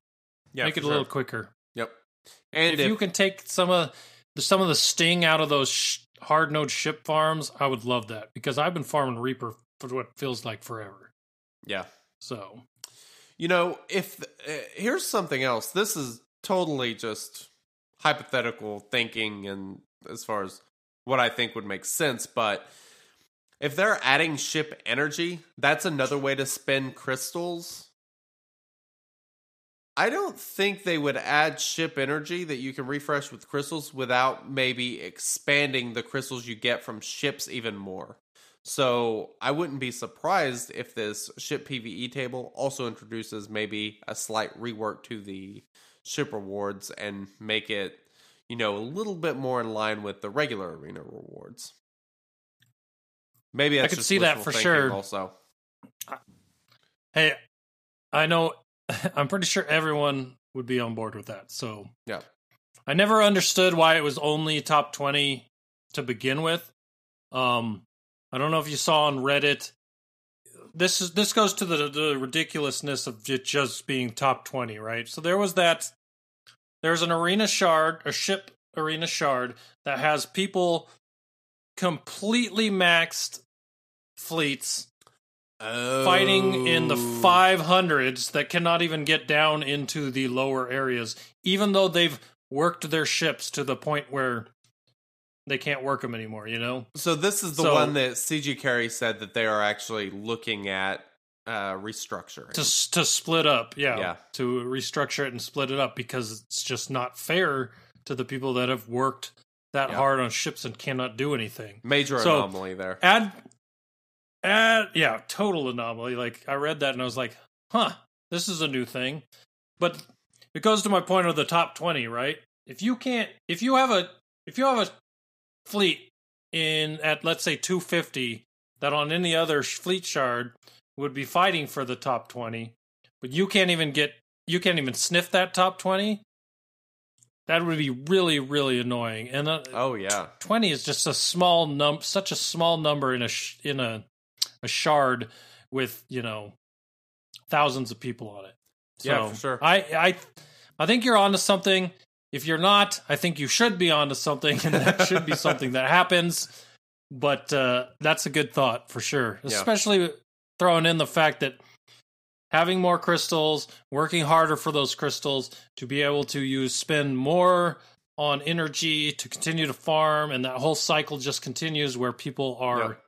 Yeah, Make it a little quicker. Yep. And if, you can take some of the some of the sting out of those sh- hard node ship farms, I would love that because I've been farming Reaper for what feels like forever. yeah, So You know, if uh, here's something else. This is totally just hypothetical thinking, and as far as what I think would make sense, but if they're adding ship energy, that's another way to spend crystals. I don't think they would add ship energy that you can refresh with crystals without maybe expanding the crystals you get from ships even more. So I wouldn't be surprised if this ship PVE table also introduces maybe a slight rework to the ship rewards and make it, you know, a little bit more in line with the regular arena rewards. Maybe that's could see that for sure. Also, hey, I know *laughs* I'm pretty sure everyone would be on board with that. So yeah, I never understood why it was only top 20 to begin with. Um, I don't know if you saw on Reddit. This is this goes to the the ridiculousness of it just being top twenty, right? So there was that. There's an arena shard, a ship arena shard that has people completely maxed fleets fighting in the Oh. 500s that cannot even get down into the lower areas, even though they've worked their ships to the point where they can't work them anymore, you know? So this is the So- one that CG Carey said that they are actually looking at uh, restructuring. To, to split up, yeah, Yeah. To restructure it and split it up because it's just not fair to the people that have worked that Yeah. hard on ships and cannot do anything. Major So- anomaly there. add yeah total anomaly. Like i read that and i was like huh this is a new thing. But it goes to my point of the top 20 right? If you can't if you have a if you have a fleet in at let's say 250 that on any other fleet shard would be fighting for the top 20 but you can't even get you can't even sniff that top 20 that would be really really annoying. And uh, Oh yeah. 20 is just a small num such a small number in a sh- in a a shard with you know thousands of people on it Yeah, for sure. i i i think you're onto something if you're not i think you should be onto something and that should be something that *laughs* happens but uh that's a good thought for sure Yeah. especially throwing in the fact that having more crystals working harder for those crystals to be able to use spend more on energy to continue to farm and that whole cycle just continues where people are Yep.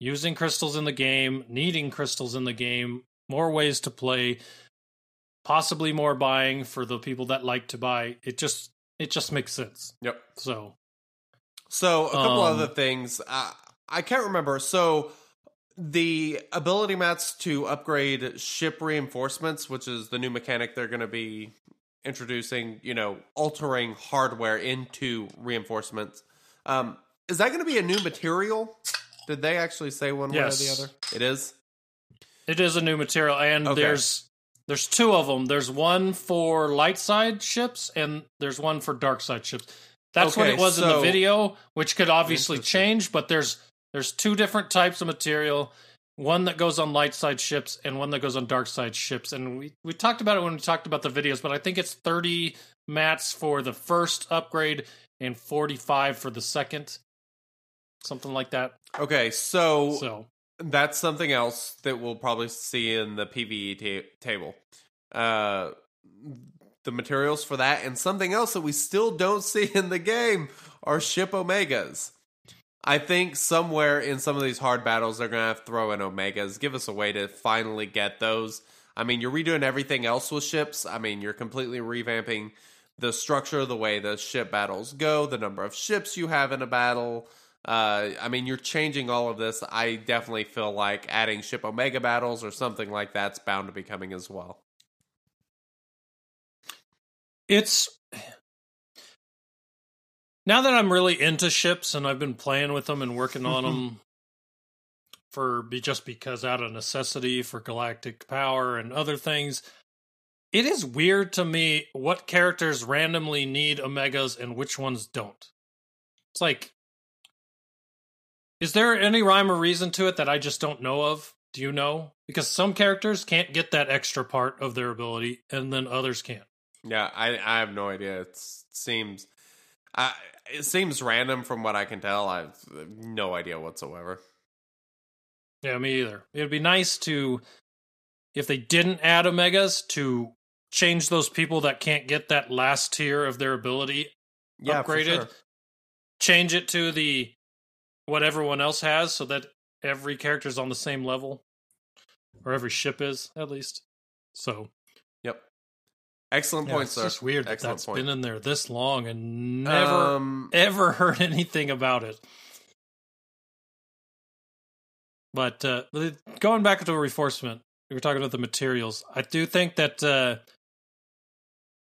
Using crystals in the game needing crystals in the game more ways to play possibly more buying for the people that like to buy it just it just makes sense Yep. so So a couple Um, other things. Uh, I can't remember. So the ability mats to upgrade ship reinforcements, which is the new mechanic they're going to be introducing. You know, altering hardware into reinforcements. Um, is that going to be a new material? Did they actually say one way or the other? It is. It is a new material, and Okay. there's there's two of them. There's one for light side ships, and there's one for dark side ships. That's what it was in the video, which could obviously change. But there's there's two different types of material. One that goes on light side ships, and one that goes on dark side ships. And we we talked about it when we talked about the videos, but I think it's thirty mats for the first upgrade and forty five for the second, something like that. Okay, so So that's something else that we'll probably see in the PVE ta- table. Uh, the materials for that, and something else that we still don't see in the game are ship omegas. I think somewhere in some of these hard battles, they're going to have to throw in omegas. Give us a way to finally get those. I mean, you're redoing everything else with ships. I mean, you're completely revamping the structure, of the way the ship battles go, the number of ships you have in a battle. Uh, I mean, you're changing all of this. I definitely feel like adding ship omega battles or something like that's bound to be coming as well. it's now that I'm really into ships and I've been playing with them and working on them for be just because out of necessity for galactic power and other things. It is weird to me what characters randomly need omegas and which ones don't. It's like is there any rhyme or reason to it that I just don't know of? Do you know? Because some characters can't get that extra part of their ability and then others can't. Yeah, I I have no idea. It seems, I it seems random from what I can tell. I've no idea whatsoever. Yeah, me either. It'd be nice to, if they didn't add omegas, to change those people that can't get that last tier of their ability Yeah, upgraded. sure. Change it to the what everyone else has, so that every character is on the same level, or every ship is at least. So Yep. Excellent yeah, point, it's sir. just weird that Excellent that's point. been in there this long and never Um, ever *laughs* heard anything about it. But uh, going back to reinforcement, we were talking about the materials. I do think that uh,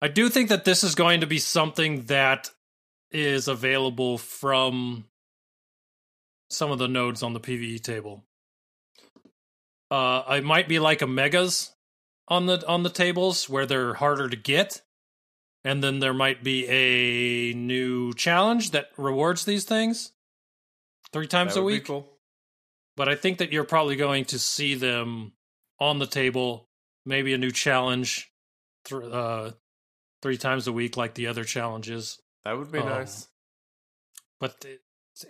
I do think that this is going to be something that is available from some of the nodes on the PVE table. Uh, I might be like omegas on the on the tables where they're harder to get, and then there might be a new challenge that rewards these things. three times That a week. cool. But I think that you're probably going to see them on the table, maybe a new challenge, th- uh, three times a week, like the other challenges. That would be Um, nice. But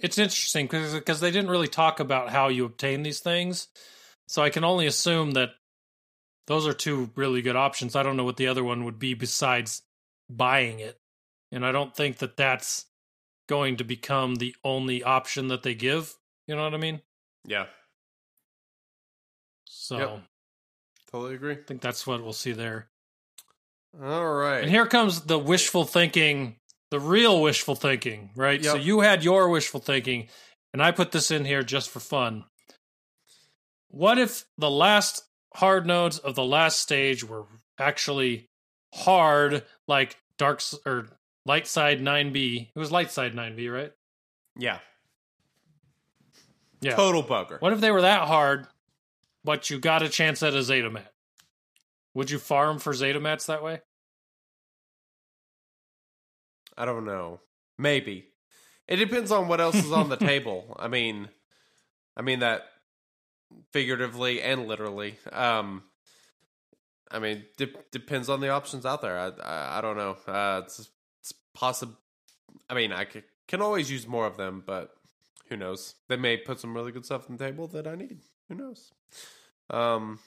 it's interesting because they didn't really talk about how you obtain these things, so I can only assume that those are two really good options. I don't know what the other one would be besides buying it, and I don't think that that's going to become the only option that they give. You know what I mean? Yeah, So Yep. totally agree. I think that's what we'll see there. All right. And here comes the wishful thinking, the real wishful thinking, right? So you had your wishful thinking, and I put this in here just for fun. What if the last hard nodes of the last stage were actually hard, like dark or light side 9B? It was light side 9B, right? yeah, Yeah. total bugger. What if they were that hard, but you got a chance at a Zeta mat? Would you farm for Zeta mats that way? I don't know. Maybe. It depends on what else is on the *laughs* table. I mean, I mean that figuratively and literally. Um, I mean, de- depends on the options out there. I I, I don't know. Uh, it's it's possible. I mean, I c- can always use more of them, but who knows? They may put some really good stuff on the table that I need. Who knows? Um,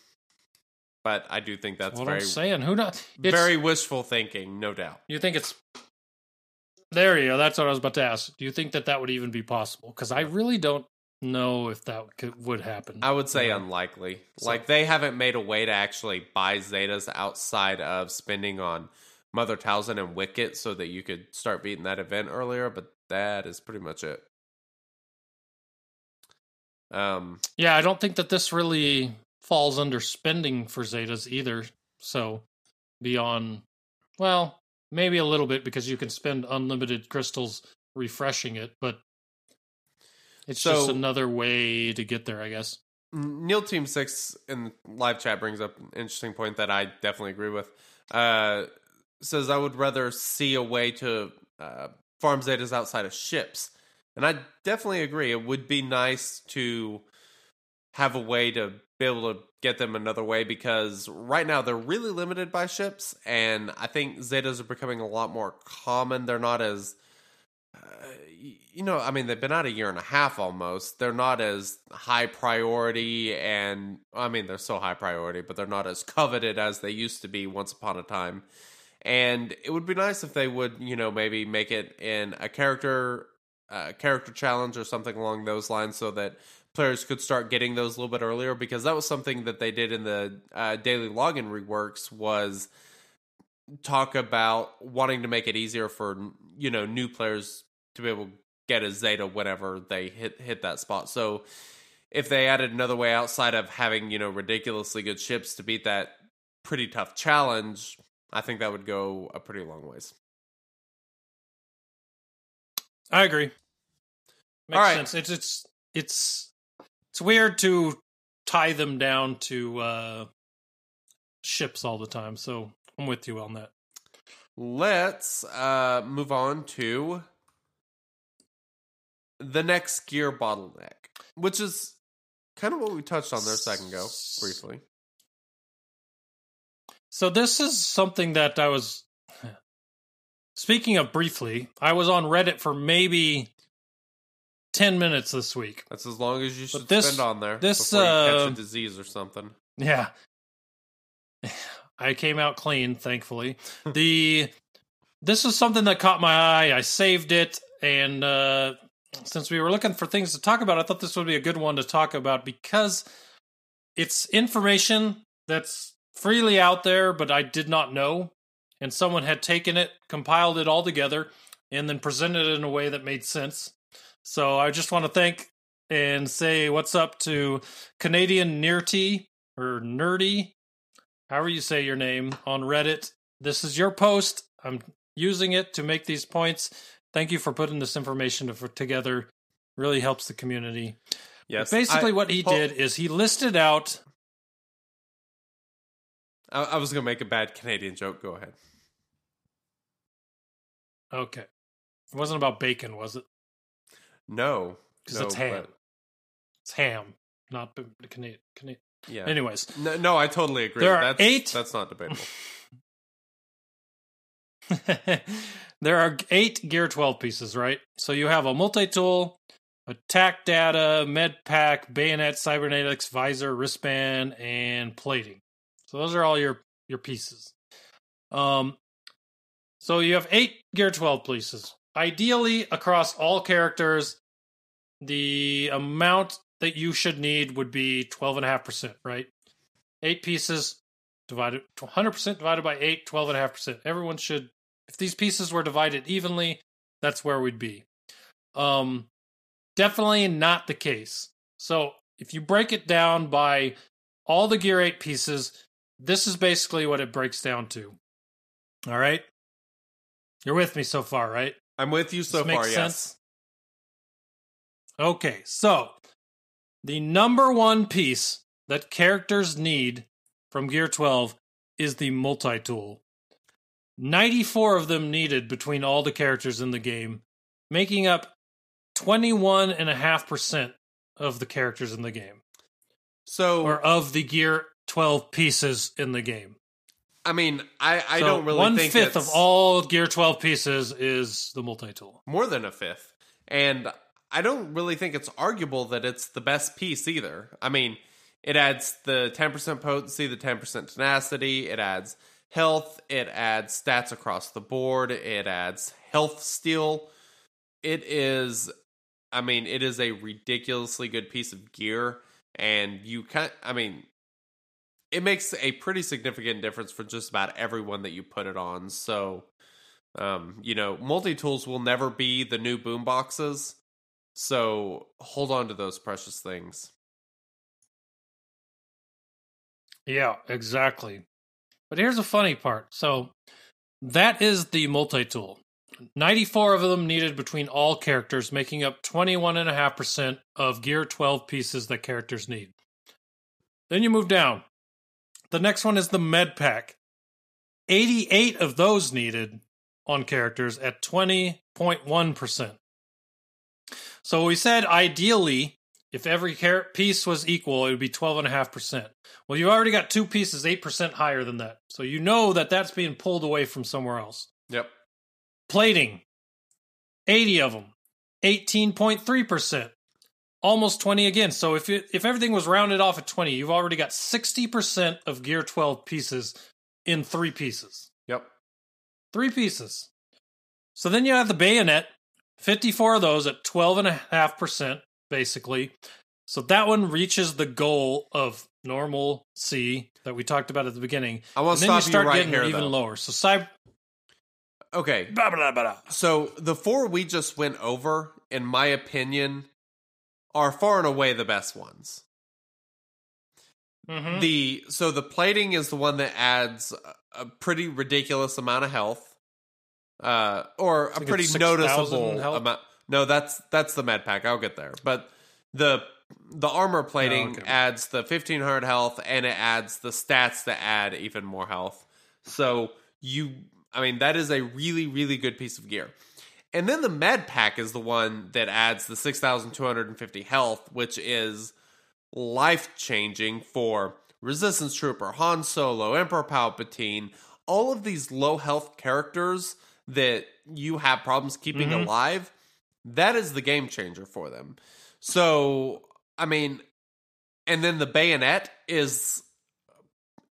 but I do think that's what very I'm saying. Who knows? It's- very wishful thinking, no doubt. You think it's there? You go. That's what I was about to ask. Do you think that that would even be possible? Because I really don't know if that could, would happen. I would say Yeah. unlikely. So- Like they haven't made a way to actually buy Zetas outside of spending on Mother Talzin and Wicket so that you could start beating that event earlier, but that is pretty much it. Um yeah, I don't think that this really falls under spending for Zetas either. So beyond, well, maybe a little bit because you can spend unlimited crystals refreshing it, but it's just another way to get there, I guess. Neil Team Six in live chat brings up an interesting point that I definitely agree with. Uh says I would rather see a way to uh, farm Zetas outside of ships. And I definitely agree. It would be nice to have a way to be able to get them another way because right now they're really limited by ships, and I think Zetas are becoming a lot more common. They're not as, uh, you know, I mean, they've been out a year and a half almost. They're not as high priority, and I mean, they're still high priority, but they're not as coveted as they used to be once upon a time. And it would be nice if they would, you know, maybe make it in a character uh, character challenge or something along those lines so that players could start getting those a little bit earlier because that was something that they did in the uh, daily login reworks was talk about wanting to make it easier for you know new players to be able to get a zeta whenever they hit hit that spot so if they added another way outside of having you know ridiculously good ships to beat that pretty tough challenge i think that would go a pretty long ways I agree. Makes right. sense. It's it's it's it's weird to tie them down to uh ships all the time. So I'm with you on that. Let's uh, move on to the next gear bottleneck, which is kind of what we touched on there a second ago, briefly. So this is something that I was *sighs* speaking of briefly. I was on Reddit for maybe ten minutes this week. That's as long as you should this- spend on there this, before you catch uh, a disease or something. Yeah. *sighs* I came out clean, thankfully. *laughs* the this was something that caught my eye. I saved it and uh since we were looking for things to talk about, I thought this would be a good one to talk about because it's information that's freely out there, but I did not know. And someone had taken it, compiled it all together, and then presented it in a way that made sense. So I just want to thank and say what's up to Canadian Nerdy or Nerdy, however you say your name, on Reddit. This is your post. I'm using it to make these points. Thank you for putting this information together. Really helps the community. Yes, Basically, I- what he did is he listed out. I, I was going to make a bad Canadian joke. Go ahead. Okay. It wasn't about bacon, was it? No, because No, it's ham. but- It's ham, not. Canadian. Yeah. Anyways, No, no, I totally agree. There are that's, eight- That's not debatable. *laughs* there are eight Gear 12 pieces, right? So you have a multi tool, attack data, med pack, bayonet, cybernetics, visor, wristband, and plating. So those are all your your pieces. Um, so you have eight Gear 12 pieces. Ideally, across all characters, the amount that you should need would be 12.5%, right? Eight pieces divided 100% divided by 8, 12.5%. Everyone should, if these pieces were divided evenly, that's where we'd be. Um, definitely not the case. So if you break it down by all the Gear 8 pieces, this is basically what it breaks down to. All right? You're with me so far, right? I'm with you so far. Yes. sense? Okay, so the number one piece that characters need from Gear 12 is the multi tool. 94 of them needed between all the characters in the game, making up 21.5% of the characters in the game, So or of the Gear 12 pieces in the game. I mean, I I So don't really one fifth of all Gear 12 pieces is the multi tool. more than a fifth, and I don't really think it's arguable that it's the best piece either. I mean, it adds the ten percent potency, the ten percent tenacity. It adds health. It adds stats across the board. It adds health steal. It is, I mean, it is a ridiculously good piece of gear, and you can I mean, it makes a pretty significant difference for just about everyone that you put it on. So, um, you know, multi tools will never be the new boom boxes. So hold on to those precious things. Yeah, exactly. But here's the funny part. So that is the multi tool. 94 of them needed between all characters, making up 21.5% of Gear 12 pieces that characters need. Then you move down. The next one is the med pack. 88 of those needed on characters at 20.1%. So we said ideally, if every piece was equal, it would be 12.5%. Well, you've already got two pieces 8% higher than that. So you know that that's being pulled away from somewhere else. Yep. Plating, 80 of them, 18.3%. Almost 20 again. So if it, if everything was rounded off at 20, you've already got 60% of Gear 12 pieces in three pieces. Yep. Three pieces. So then you have the bayonet, 54 of those at 12.5%, basically. So that one reaches the goal of normal C that we talked about at the beginning. I want to then stop you start you right getting here, even though. lower. So cyber. Okay. Blah, blah, blah. So the four we just went over, in my opinion, are far and away the best ones. Mhm. The so the plating is the one that adds a- pretty ridiculous amount of health, uh, or a pretty it's 6,000 noticeable health. amount. No, that's that's the med pack. I'll get there, but the the armor plating Oh, okay. adds the fifteen hundred health, and it adds the stats that add even more health. So you, I mean, that is a really really good piece of gear. And then the med pack is the one that adds the 6,250 health, which is life changing for Resistance Trooper, Han Solo, Emperor Palpatine, all of these low health characters that you have problems keeping Mhm. alive. That is the game changer for them. So, I mean, and then the bayonet is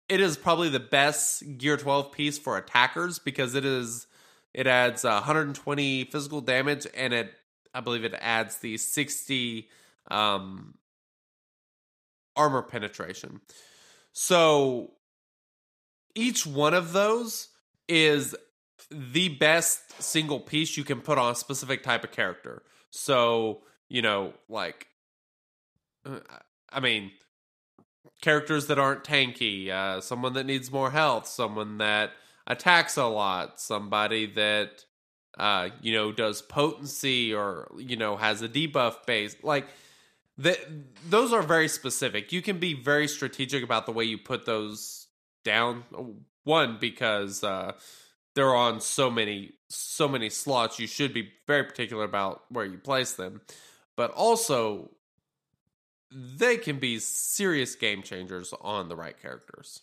it is probably the best Gear 12 piece for attackers because it is it adds uh, 120 physical damage and it I believe it adds the 60 um armor penetration. So each one of those is the best single piece you can put on a specific type of character. So, you know, like uh, I mean, characters that aren't tanky, uh, someone that needs more health, someone that attacks a lot, somebody that uh, you know does potency or you know has a debuff base. Like that, those are very specific. You can be very strategic about the way you put those down. One because uh, they're on so many so many slots. You should be very particular about where you place them. but also they can be serious game changers on the right characters.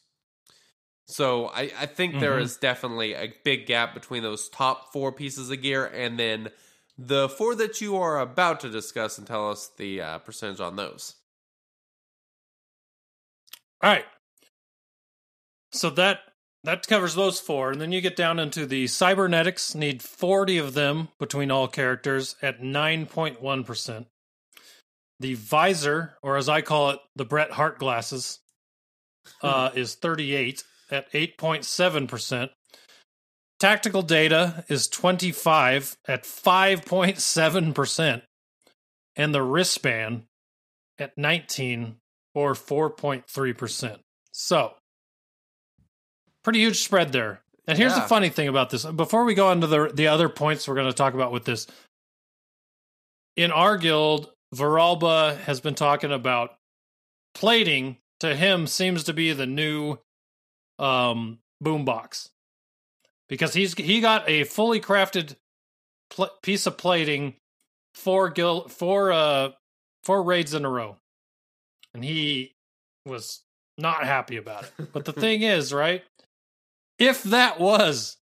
So I, I think there Mhm. is definitely a big gap between those top four pieces of gear and then the four that you are about to discuss and tell us the uh, percentage on those. All right. So that that covers those four, and then you get down into the cybernetics. Need forty of them between all characters at nine point one percent. The visor, or as I call it, the Bret Hart glasses, *laughs* uh, is at eight seven percent. Tactical data is twenty-five at five point seven percent, and the wristband at nineteen or 4.3%. So, pretty huge spread there. And here's Yeah. the funny thing about this. Before we go on to the, the other points we're going to talk about with this, in our guild, Varalba has been talking about plating to him seems to be the new um, boombox because he's he got a fully crafted pl- piece of plating four gil four uh four raids in a row and he was not happy about it. But the *laughs* thing is, right? If that was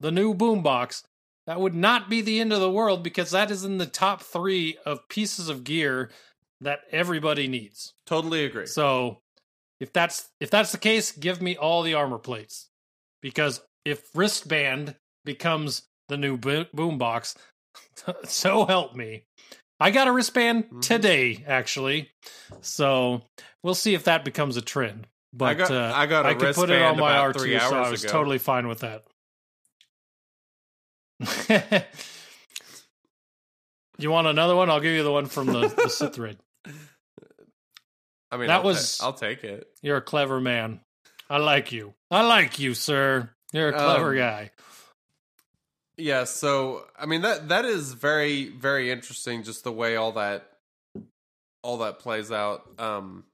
the new boombox, that would not be the end of the world because that is in the top three of pieces of gear that everybody needs. Totally agree. So if that's if that's the case, give me all the armor plates. Because if wristband becomes the new bo- boombox, *laughs* so help me. I got a wristband Mhm. today, actually. So we'll see if that becomes a trend. But I got- uh, I got I could put it on my R2, so I was ago. totally fine with that. *laughs* you want another one? I'll give you the one from the, the Sith *laughs* raid. I mean, that I'll was- ta- I'll take it. You're a clever man. I like you. I like you, sir. You're a clever Um, guy. Yeah, so I mean that that is very very interesting just the way all that all that plays out. Um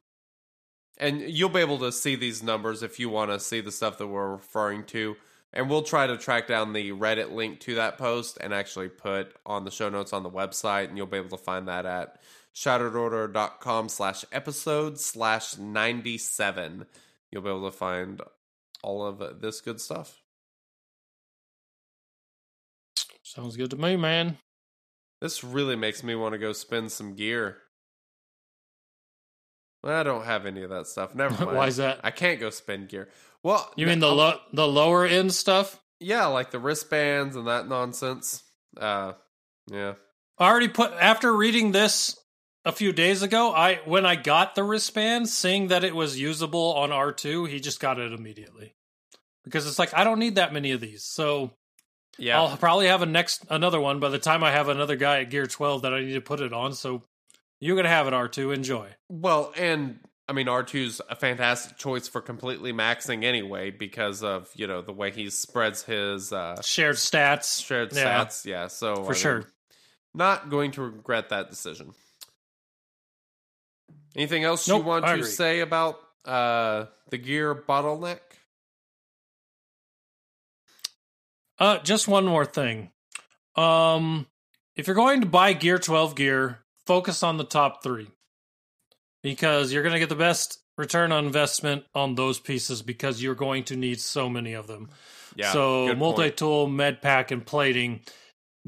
and you'll be able to see these numbers if you want to see the stuff that we're referring to. And we'll try to track down the Reddit link to that post and actually put on the show notes on the website, and you'll be able to find that at shatteredorder.com slash episode slash 97. You'll be able to find all of this good stuff. Sounds good to me, man. This really makes me want to go spend some gear. Well, I don't have any of that stuff. Never *laughs* mind. Why is that? I can't go spend gear. Well, You mean the lo- the lower end stuff? yeah, like the wristbands and that nonsense. Uh, yeah. I already put after reading this a few days ago. I when I got the wristband, seeing that it was usable on R two, he just got it immediately because it's like I don't need that many of these. So Yeah. I'll probably have a next another one by the time I have another guy at Gear twelve that I need to put it on. So you're gonna have it R two. Enjoy. Well, and I mean R2's a fantastic choice for completely maxing anyway because of, you know, the way he spreads his uh Shared stats. shared Yeah. stats. Yeah, so For I mean, sure. Not going to regret that decision. Anything else you want I to agree. say about uh the gear bottleneck? Uh, just one more thing. Um, if you're going to buy Gear 12 gear, focus on the top three because you're going to get the best return on investment on those pieces because you're going to need so many of them. Yeah. so multi tool, med pack, and plating.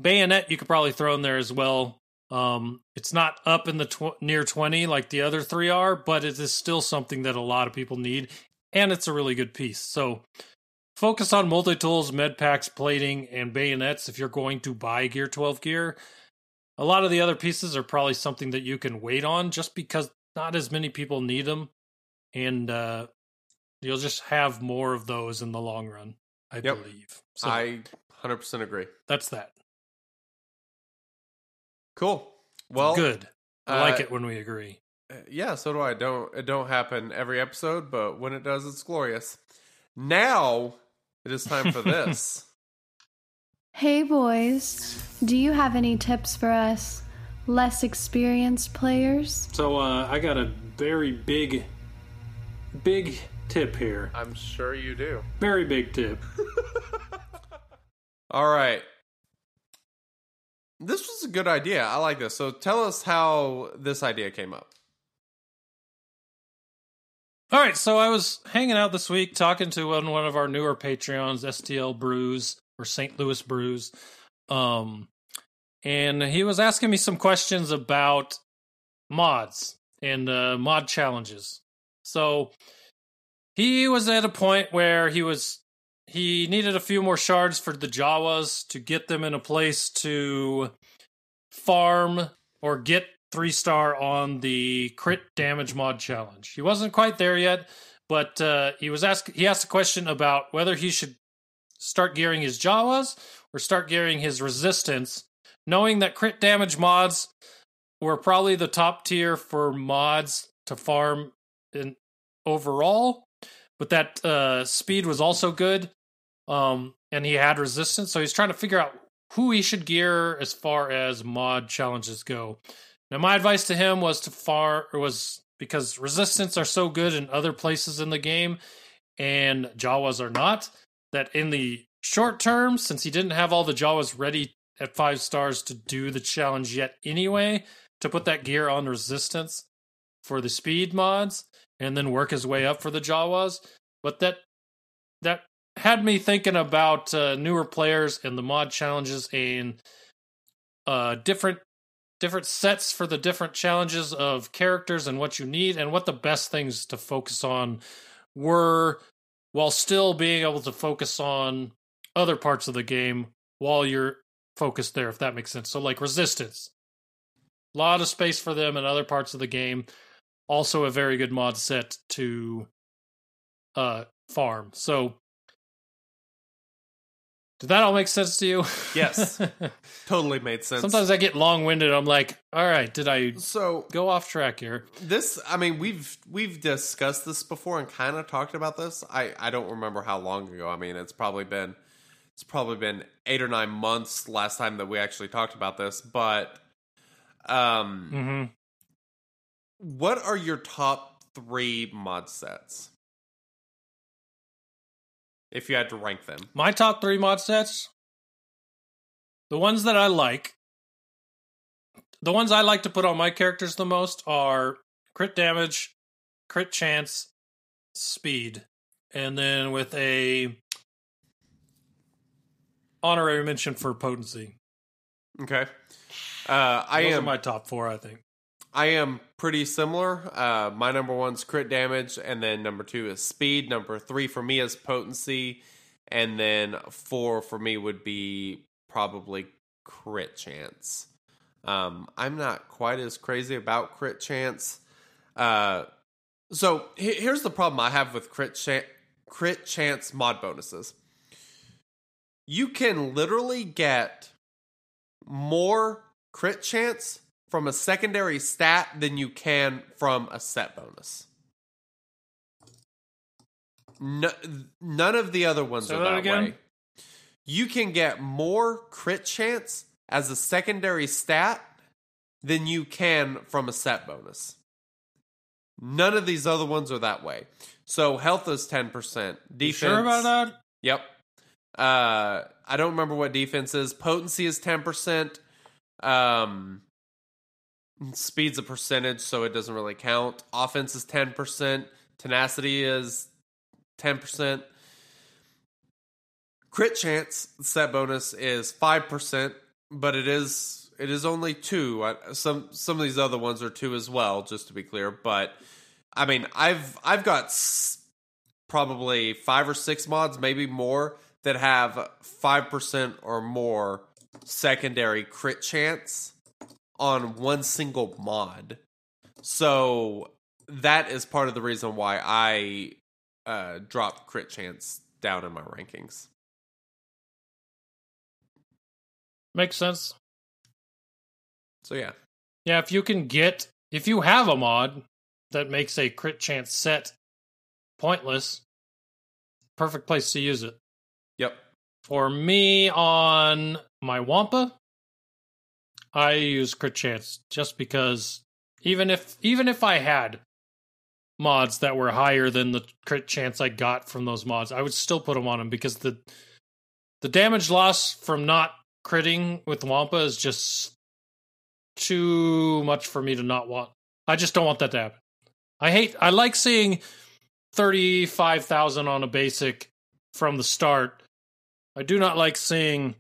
Bayonet you could probably throw in there as well. Um, it's not up in the tw- near twenty like the other three are, but it is still something that a lot of people need, and it's a really good piece. So focus on multi tools, med packs, plating, and bayonets if you're going to buy Gear Twelve gear. A lot of the other pieces are probably something that you can wait on, just because not as many people need them, and uh, you'll just have more of those in the long run. I Yep. believe. So I 100% agree. that's that. Cool. Well, Good. I like uh, it when we agree. Yeah, so do I. Don't it don't happen every episode, but when it does, it's glorious. Now it is time for *laughs* this. Hey boys, do you have any tips for us less experienced players? So uh, I got a very big, big tip here. I'm sure you do. Very big tip. *laughs* All right. This was a good idea. I like this. So tell us how this idea came up. All right, so I was hanging out this week talking to one, one of our newer Patreons, STL Brews or St. Louis Brews. Um, and he was asking me some questions about mods and uh, mod challenges. So he was at a point where he was he needed a few more shards for the Jawas to get them in a place to farm or get three star on the crit damage mod challenge. He wasn't quite there yet, but uh, he was asked he asked a question about whether he should start gearing his Jawas or start gearing his resistance, knowing that crit damage mods were probably the top tier for mods to farm in overall, but that uh, speed was also good. Um, and he had resistance, so he's trying to figure out who he should gear as far as mod challenges go. Now, my advice to him was to far was because resistance are so good in other places in the game, and Jawas are not. That in the short term, since he didn't have all the Jawas ready at five stars to do the challenge yet anyway, to put that gear on resistance for the speed mods, and then work his way up for the Jawas. But that that had me thinking about uh, newer players and the mod challenges and uh, different different sets for the different challenges of characters and what you need and what the best things to focus on were while still being able to focus on other parts of the game while you're focused there if that makes sense. So like resistance. A lot of space for them in other parts of the game. Also a very good mod set to uh farm. So did that all make sense to you? Yes. *laughs* Totally made sense. Sometimes I get long winded. I'm like, all right, did I so go off track here? this I mean we've we've discussed this before and kind of talked about this. I I don't remember how long ago. I mean, it's probably been it's probably been 8 or 9 months last time that we actually talked about this, but um hmm what are your top 3 mod sets? If you had to rank them. My top three mod sets, the ones that I like, the ones I like to put on my characters the most are crit damage, crit chance, speed, and then with a honorary mention for potency. Okay. Uh I Those am are my top four, I think. I am pretty similar. Uh, my number one's crit damage, and then number two is speed. Number three for me is potency, and then four for me would be probably crit chance. Um, I'm not quite as crazy about crit chance. Uh, so he- here's the problem I have with crit crit chance mod bonuses. You can literally get more crit chance from a secondary stat than you can from a set bonus. No, none of the other ones Say are that again? way. You can get more crit chance as a secondary stat than you can from a set bonus. None of these other ones are that way. So health is ten percent. You Defense. sure about that? Yep. Uh, I don't remember what defense is. Potency is ten percent. Um, speed's a percentage, so it doesn't really count. Offense is ten percent. Tenacity is ten percent. Crit chance set bonus is five percent, but it is it is only two. I- Some some of these other ones are two as well, just to be clear. But I mean, I've I've got s- probably five or six mods, maybe more, that have five percent or more secondary crit chance on one single mod. So that is part of the reason why I uh, dropped crit chance down in my rankings. Makes sense. So yeah, Yeah, if you can get if you have a mod that makes a crit chance set pointless, perfect place to use it. yep, For me on my Wampa, I use crit chance just because even if even if I had mods that were higher than the crit chance I got from those mods, I would still put them on them because the the damage loss from not critting with Wampa is just too much for me to not want. I just don't want that to happen. I hate. I like seeing thirty five thousand on a basic from the start. I do not like seeing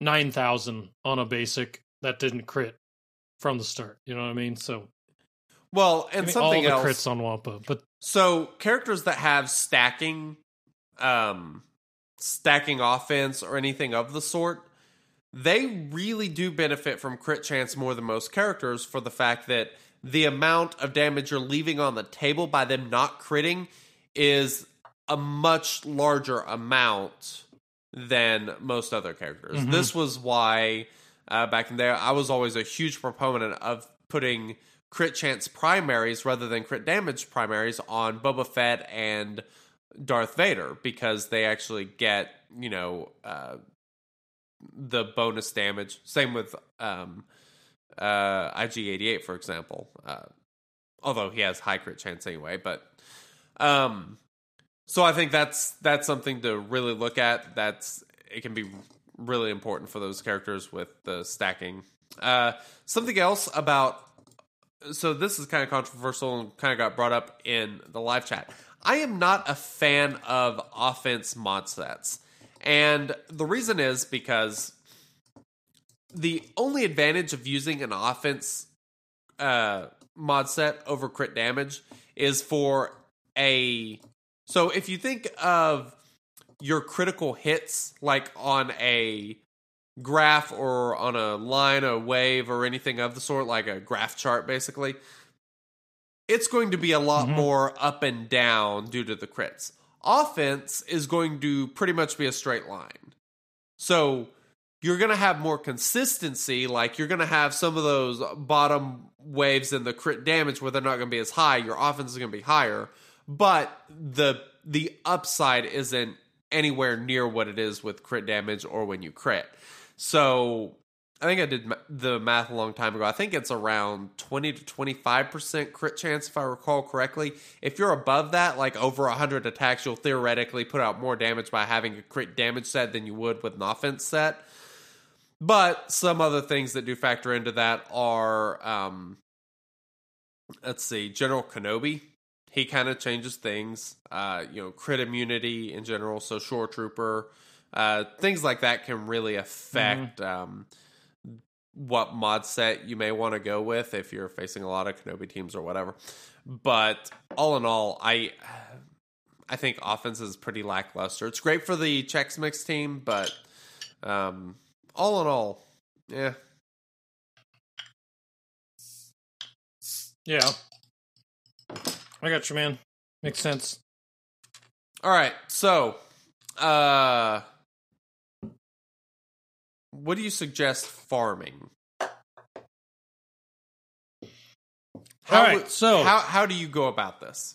nine thousand on a basic that didn't crit from the start. You know what I mean? So Well, and me something all the else. crits on Wampa, but So characters that have stacking, um, stacking offense or anything of the sort, they really do benefit from crit chance more than most characters for the fact that the amount of damage you're leaving on the table by them not critting is a much larger amount than most other characters. Mhm. This was why uh, back in there I was always a huge proponent of putting crit chance primaries rather than crit damage primaries on Boba Fett and Darth Vader because they actually get you know uh, the bonus damage. Same with um, uh, IG88 for example. Uh, although he has high crit chance anyway, but um, so I think that's that's something to really look at. That's it can be really important for those characters with the stacking. Uh, something else about so this is kind of controversial and kind of got brought up in the live chat. I am not a fan of offense mod sets. And the reason is because the only advantage of using an offense uh, mod set over crit damage is for a. So if you think of your critical hits, like on a graph or on a line, a wave, or anything of the sort, like a graph chart, basically, it's going to be a lot Mhm. more up and down due to the crits. Offense is going to pretty much be a straight line. So you're going to have more consistency. Like you're going to have some of those bottom waves in the crit damage where they're not going to be as high. Your offense is going to be higher, but the the upside isn't anywhere near what it is with crit damage or when you crit. So I think I did the math a long time ago. I think it's around 20 to 25% crit chance, if I recall correctly. If you're above that, like over 100 attacks, you'll theoretically put out more damage by having a crit damage set than you would with an offense set. But some other things that do factor into that are, um, let's see, General Kenobi. He kind of changes things. Uh, you know, crit immunity in general. So Shore Trooper, uh, things like that can really affect um, what mod set you may want to go with if you're facing a lot of Kenobi teams or whatever. But all in all, I I think offense is pretty lackluster. It's great for the Chex Mix team, but um, all in all, yeah. yeah, I got you, man. Makes sense. All right, so uh, what do you suggest farming? All right, so- how how do you go about this?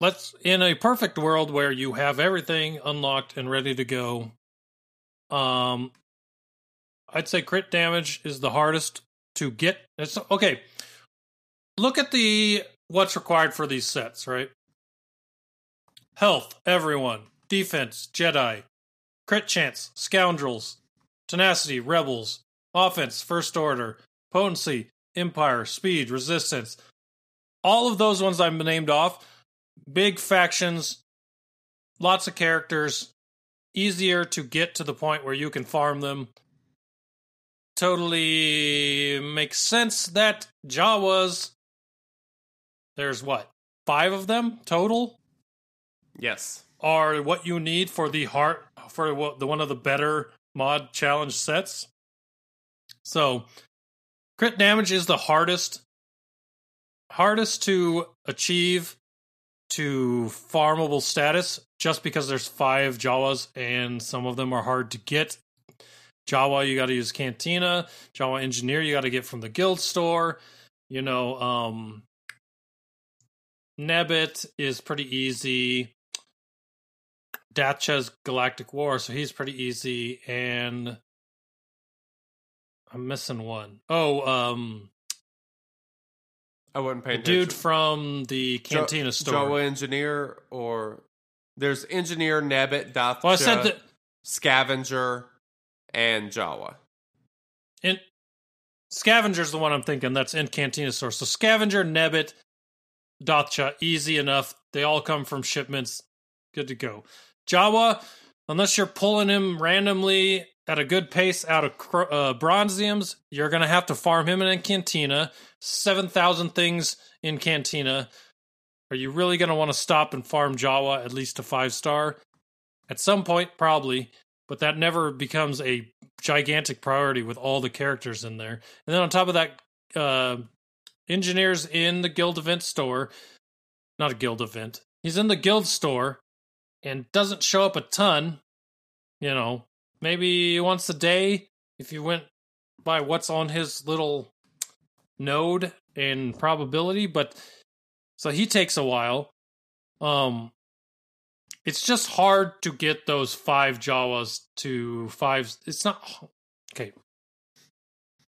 let's in a perfect world where you have everything unlocked and ready to go um i'd say crit damage is the hardest to get it's okay. Look at the what's required for these sets right? Health everyone. Defense jedi. Crit chance scoundrels. Tenacity rebels. Offense first order. Potency empire. Speed resistance. All of those ones i've named off. Big factions, lots of characters, easier to get to the point where you can farm them. Totally makes sense that Jawas, there's what, five of them total, Yes. are what you need for the heart, for what, the one of the better mod challenge sets. So, crit damage is the hardest, hardest to achieve to farmable status just because there's five Jawas and some of them are hard to get. Jawa, you got to use Cantina. Jawa Engineer, you got to get from the guild store. You know, um, Nebit is pretty easy. Dathcha's Galactic War, so he's pretty easy. And I'm missing one. Oh, um, I wouldn't pay the attention. dude from the Cantina Jo- store. Jawa engineer or There's Engineer, Nebit, Dathcha, Well, I said that Scavenger, and Jawa. in Scavenger's the one I'm thinking. That's in Cantina Source. So Scavenger, Nebit, Dathcha, easy enough. They all come from shipments. Good to go. Jawa, unless you're pulling him randomly at a good pace out of uh, Bronziums, you're going to have to farm him in Cantina. 7,000 things in Cantina. Are you really going to want to stop and farm Jawa at least a five star? At some point, probably, but that never becomes a gigantic priority with all the characters in there. And then on top of that, uh, engineers in the guild event store, not a guild event. He's in the guild store and doesn't show up a ton. You know, maybe once a day if you went by what's on his little node and probability, but so he takes a while. Um it's just hard to get those five Jawas to five. It's not okay.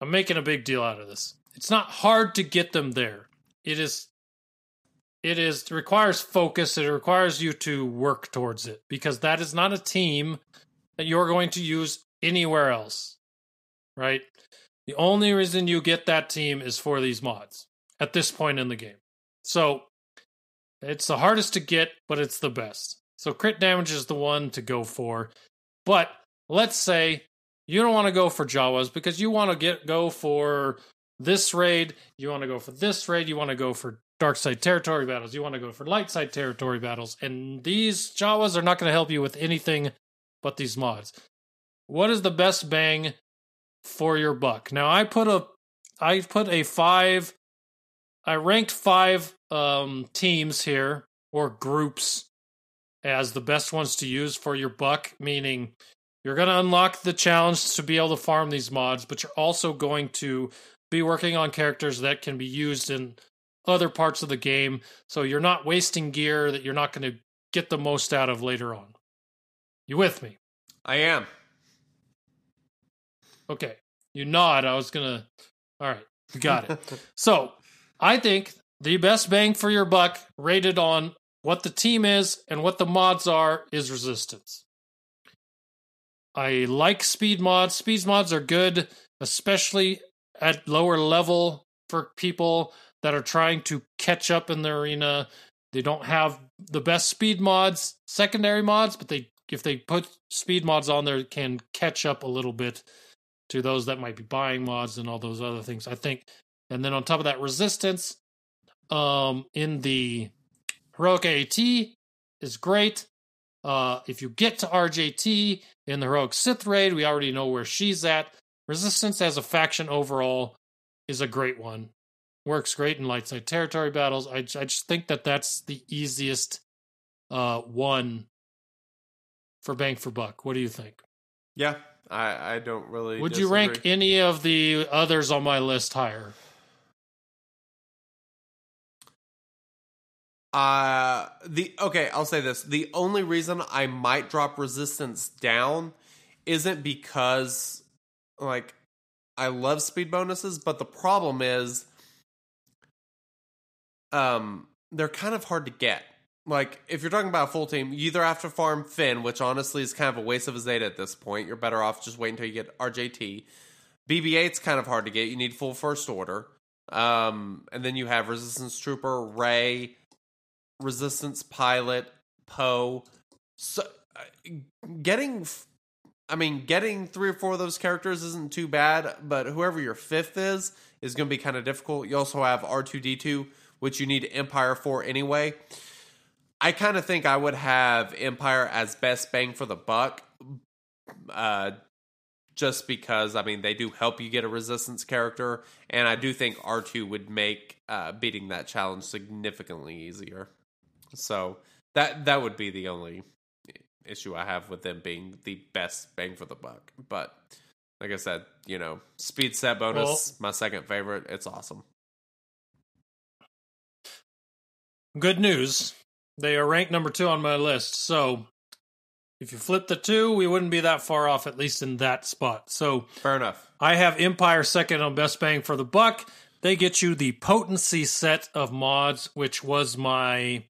I'm making a big deal out of this. It's not hard to get them there. It is. It is it requires focus. It requires you to work towards it because that is not a team that you're going to use anywhere else. Right. The only reason you get that team is for these mods at this point in the game. So it's the hardest to get, but it's the best. So crit damage is the one to go for. But let's say you don't want to go for Jawas because you want to get go for this raid, you want to go for this raid, you want to go for dark side territory battles, you want to go for light side territory battles, and these Jawas are not going to help you with anything but these mods. What is the best bang for your buck? Now I put a I put a 5 I ranked 5 um teams here or groups as the best ones to use for your buck, meaning you're going to unlock the challenge to be able to farm these mods, but you're also going to be working on characters that can be used in other parts of the game. So you're not wasting gear that you're not going to get the most out of later on. You with me? I am. Okay. You nod. I was going to. All right. We got it. *laughs* so I think the best bang for your buck rated on what the team is and what the mods are is resistance. I like speed mods. Speed mods are good, especially at lower level for people that are trying to catch up in the arena. They don't have the best speed mods, secondary mods, but they if they put speed mods on there can catch up a little bit to those that might be buying mods and all those other things. I think and then on top of that resistance um in the Heroic AT is great. Uh, if you get to RJT in the Heroic Sith raid, we already know where she's at. Resistance as a faction overall is a great one. Works great in light side territory battles. I, I just think that that's the easiest uh, one for bang for buck. What do you think? Yeah, I, I don't really. Would you rank any of the others on my list higher? Uh the okay, I'll say this. The only reason I might drop resistance down isn't because like I love speed bonuses, but the problem is um they're kind of hard to get. Like if you're talking about a full team, you either have to farm Finn, which honestly is kind of a waste of a Zeta at this point. You're better off just waiting until you get RJT. BB-8's kind of hard to get. You need full first order. Um, and then you have Resistance Trooper, Rey, Resistance Pilot, Poe. So uh, getting, I mean, getting three or four of those characters isn't too bad, but whoever your fifth is is going to be kind of difficult. You also have R two D two, which you need Empire for anyway. I kind of think I would have Empire as best bang for the buck, uh, just because I mean they do help you get a resistance character, and I do think R two would make uh, beating that challenge significantly easier. So that that would be the only issue I have with them being the best bang for the buck. But like I said, you know, speed set bonus, my second favorite. It's awesome. Good news. They are ranked number two on my list. So if you flip the two, we wouldn't be that far off, at least in that spot. So Fair enough. I have Empire second on best bang for the buck. They get you the potency set of mods, which was my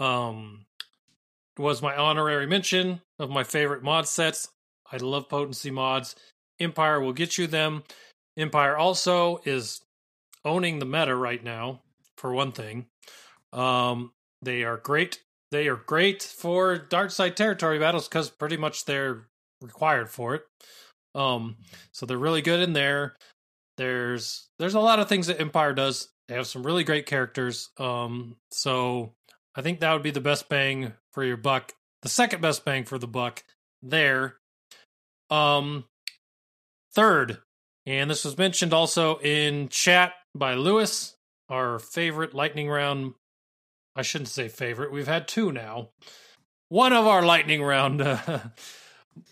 um was my honorary mention of my favorite mod sets. I love potency mods. Empire will get you them. Empire also is owning the meta right now, for one thing. Um, they are great. They are great for dark side territory battles because pretty much they're required for it. Um, so they're really good in there. There's there's a lot of things that Empire does. They have some really great characters. Um, so I think that would be the best bang for your buck. The second best bang for the buck there. Um, third, and this was mentioned also in chat by Lewis, our favorite lightning round. I shouldn't say favorite. We've had two now. One of our lightning round *laughs* uh,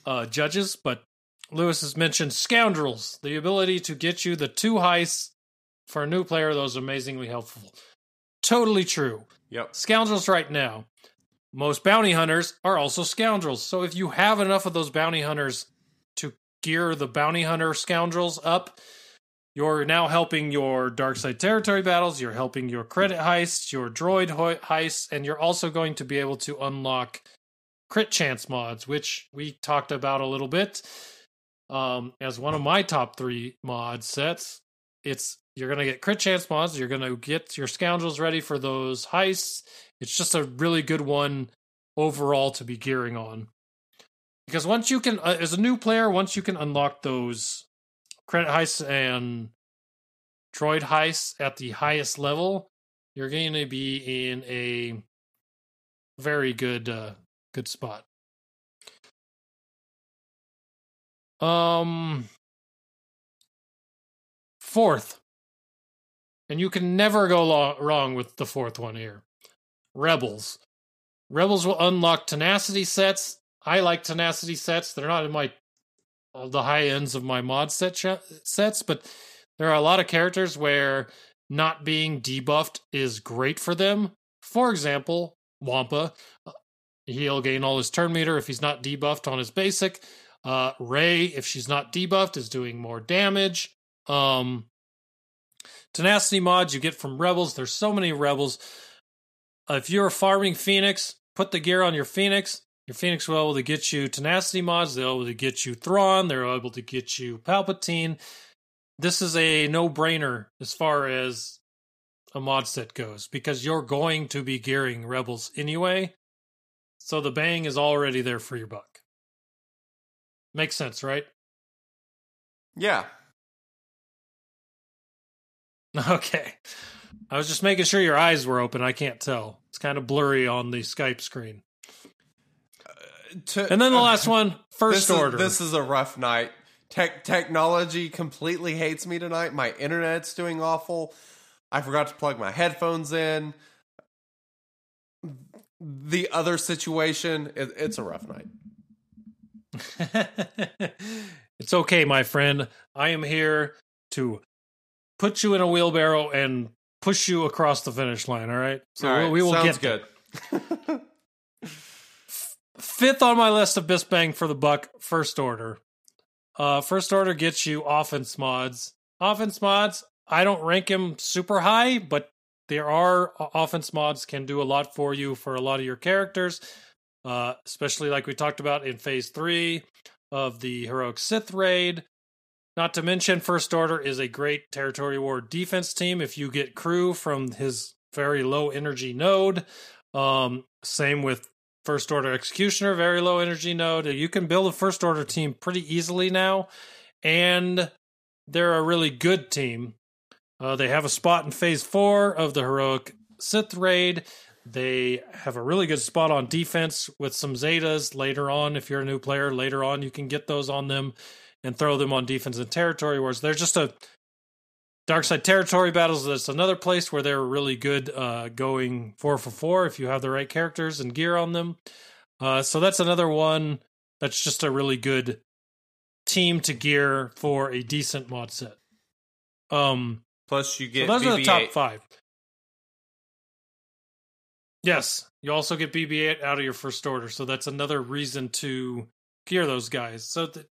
uh, judges, but Lewis has mentioned scoundrels, the ability to get you the two heists for a new player. Those amazingly helpful. Totally true. Yep. Scoundrels right now. Most bounty hunters are also scoundrels. So if you have enough of those bounty hunters to gear the bounty hunter scoundrels up, you're now helping your dark side territory battles, you're helping your credit heists, your droid heists, and you're also going to be able to unlock crit chance mods, which we talked about a little bit um, as one of my top three mod sets. It's you're gonna get crit chance mods. You're gonna get your scoundrels ready for those heists. It's just a really good one overall to be gearing on. Because once you can, uh, as a new player, once you can unlock those credit heists and droid heists at the highest level, you're going to be in a very good, uh, good spot. Um, fourth, and you can never go lo- wrong with the fourth one here. Rebels. Rebels will unlock tenacity sets. I like tenacity sets. They're not in my the high ends of my mod set sets, but there are a lot of characters where not being debuffed is great for them. For example, Wampa, uh, he'll gain all his turn meter if he's not debuffed on his basic. Uh, Rey, if she's not debuffed, is doing more damage. Um, tenacity mods you get from Rebels. There's so many Rebels. Uh, if you're farming Phoenix, put the gear on your Phoenix. Your Phoenix will be able to get you tenacity mods. They'll be able to get you Thrawn. They're able to get you Palpatine. This is a no brainer as far as a mod set goes because you're going to be gearing Rebels anyway. So the bang is already there for your buck. Makes sense, right? Yeah. *laughs* Okay. I was just making sure your eyes were open. I can't tell. It's kind of blurry on the Skype screen. Uh, to- And then the uh, last one, *laughs* first this order. Is, this is a rough night. Tech technology completely hates me tonight. My internet's doing awful. I forgot to plug my headphones in. The other situation, it, it's a rough night. *laughs* it's okay, my friend. I am here to put you in a wheelbarrow and push you across the finish line. All right. So All right, we will sounds get good. Fifth on my list of best bang for the buck, first order. Uh, first order gets you offense mods. Offense mods, I don't rank him super high, but there are offense mods can do a lot for you for a lot of your characters. Uh, especially like we talked about in phase three of the heroic Sith raid. Not to mention, First Order is a great territory war defense team. If you get crew from his very low energy node, um, same with First Order Executioner, very low energy node. You can build a First Order team pretty easily now, and they're a really good team. Uh, they have a spot in Phase Four of the heroic Sith raid. They have a really good spot on defense with some Zetas later on. If you're a new player, later on you can get those on them and throw them on defense and territory wars. They're just a dark side territory battles. That's another place where they're really good uh, going four for four if you have the right characters and gear on them. Uh, so that's another one that's just a really good team to gear for a decent mod set. Um, Plus, you so get those are the top five. Yes, you also get BB-8 out of your first order, so that's another reason to gear those guys. So th-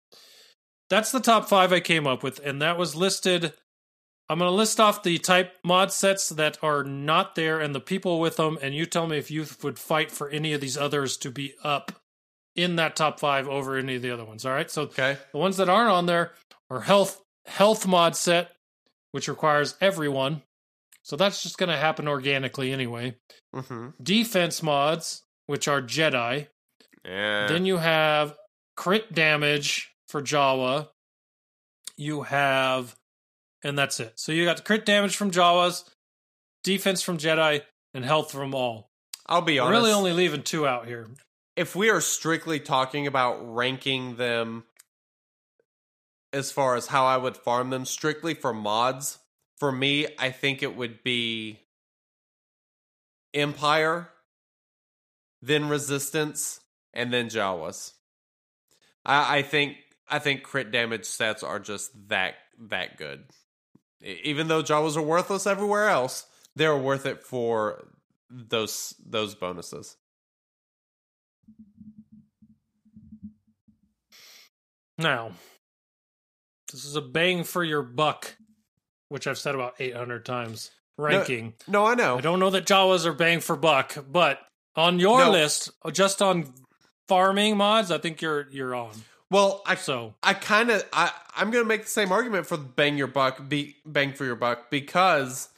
that's the top five I came up with, and that was listed I'm going to list off the type mod sets that are not there and the people with them, and you tell me if you would fight for any of these others to be up in that top five over any of the other ones. All right. So Okay. the ones that aren't on there are health health mod set, which requires everyone. So that's just going to happen organically anyway. Mm-hmm. Defense mods, which are Jedi. Yeah. Then you have crit damage for Jawa. You have, and that's it. So you got crit damage from Jawas, defense from Jedi, and health from all. I'll be We're honest. really only leaving two out here. if we are strictly talking about ranking them as far as how I would farm them strictly for mods, for me, I think it would be Empire, then Resistance, and then Jawas. I, I think I think crit damage sets are just that that good. Even though Jawas are worthless everywhere else, they're worth it for those those bonuses. Now, this is a bang for your buck, which I've said about 800 times. Ranking. No, I know. I don't know that Jawas are bang for buck, but on your No. list, just on farming mods, I think you're you're on. Well, I So I kind of I I'm gonna make the same argument for bang your buck, be bang for your buck because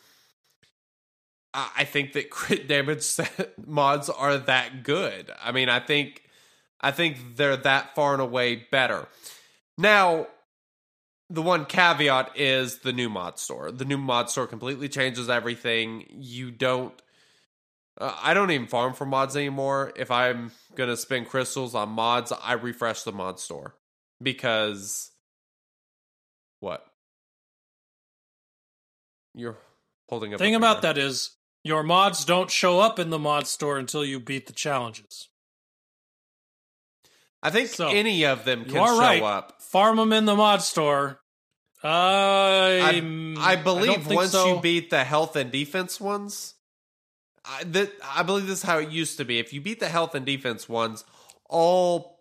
I, I think that *laughs* crit damage *laughs* set mods are that good. I mean, I think I think they're that far and away better. Now, the one caveat is the new mod store. The new mod store completely changes everything. You don't. Uh, I don't even farm for mods anymore. If I'm gonna spend crystals on mods, I refresh the mod store because what? You're holding up. thing about that is your mods don't show up in the mod store until you beat the challenges. I think So, any of them can show right. up. Farm them in the mod store. I, I I believe think once so. you beat the health and defense ones, I, that I believe this is how it used to be. If you beat the health and defense ones, all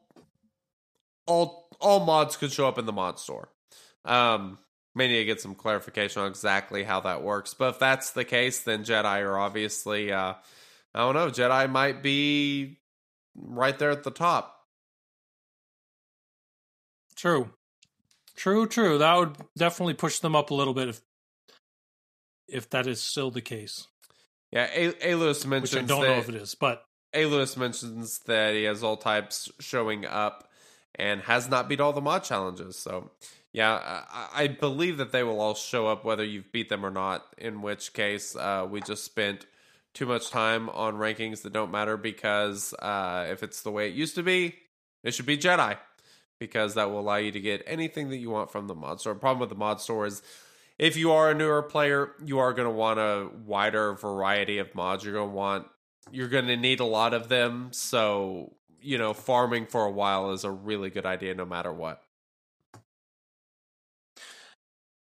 all all mods could show up in the mod store. Um, may need to get some clarification on exactly how that works. But if that's the case, then Jedi are obviously uh, I don't know. Jedi might be right there at the top. True. True, true. That would definitely push them up a little bit if if that is still the case. Yeah, A- Alus Which I don't that, know if it is, but A. Lewis mentions that he has all types showing up and has not beat all the mod challenges. So, yeah, I, I believe that they will all show up whether you've beat them or not. In which case, uh, we just spent too much time on rankings that don't matter because uh, if it's the way it used to be, it should be Jedi because that will allow you to get anything that you want from the mod store. The problem with the mod store is if you are a newer player, you are going to want a wider variety of mods. You're going to want you're going to need a lot of them. So, you know, farming for a while is a really good idea no matter what.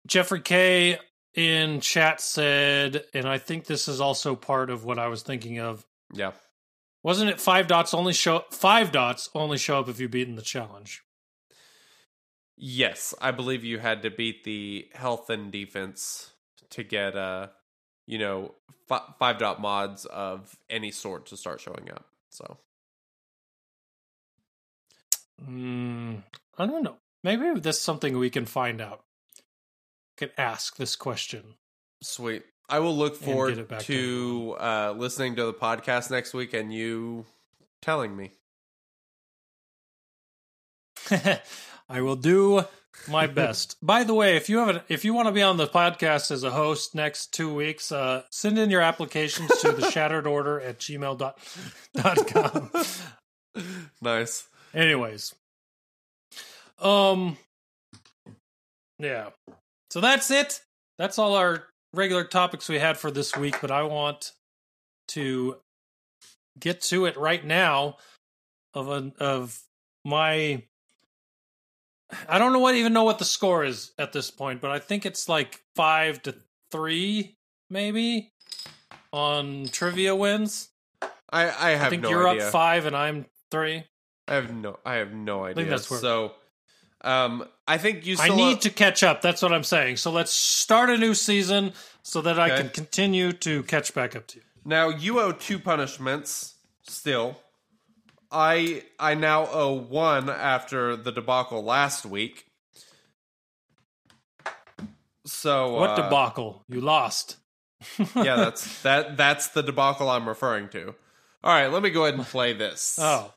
Jeffrey K in chat said, and I think this is also part of what I was thinking of. Yeah. Wasn't it five dots only show five dots only show up if you've beaten the challenge? Yes, I believe you had to beat the health and defense to get uh you know, fi- 5 dot mods of any sort to start showing up. So, Mm, I don't know. Maybe that's something we can find out. Can ask this question. sweet. I will look forward it to uh listening to the podcast next week and you telling me. *laughs* I will do my best. *laughs* By the way, if you have a, if you want to be on the podcast as a host next two weeks, uh, send in your applications to the *laughs* shattered order at gmail dot, dot com. Nice. Anyways. Um Yeah. So that's it. That's all our regular topics we had for this week, but I want to get to it right now of a, of my I don't know what even know what the score is at this point, but I think it's like 5 to 3 maybe on trivia wins. I I have I think no you're idea. up 5 and I'm 3. I have no I have no idea. think that's where- so um I think you. I need to catch up. That's what I'm saying. So let's start a new season so that I can continue to catch back up to you. Now you owe two punishments still. I I now owe one after the debacle last week. So What uh, debacle? You lost. *laughs* yeah, that's that that's the debacle I'm referring to. All right, let me go ahead and play this. Oh.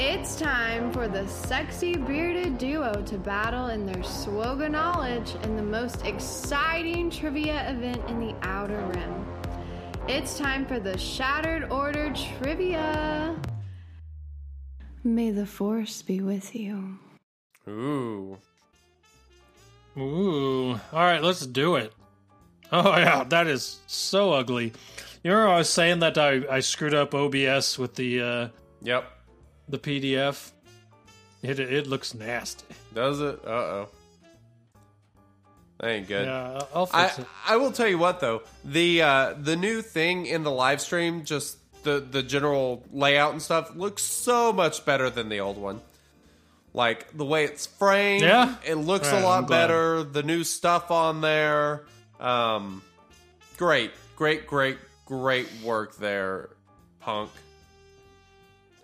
It's time for the sexy bearded duo to battle in their swoga knowledge in the most exciting trivia event in the Outer Rim. It's time for the Shattered Order Trivia. May the Force be with you. Ooh. Ooh. All right, let's do it. Oh yeah, that is so ugly. You remember I was saying that I, I screwed up OBS with the uh, Yep. The PDF? It it looks nasty. Does it? Uh oh. That ain't good. Yeah, I'll I, fix it. I will tell you what though the uh, the new thing in the live stream just the the general layout and stuff looks so much better than the old one. Like the way it's framed, Yeah? it looks Yeah, a lot better. The new stuff on there, um, great, great, great, great work there, Punk.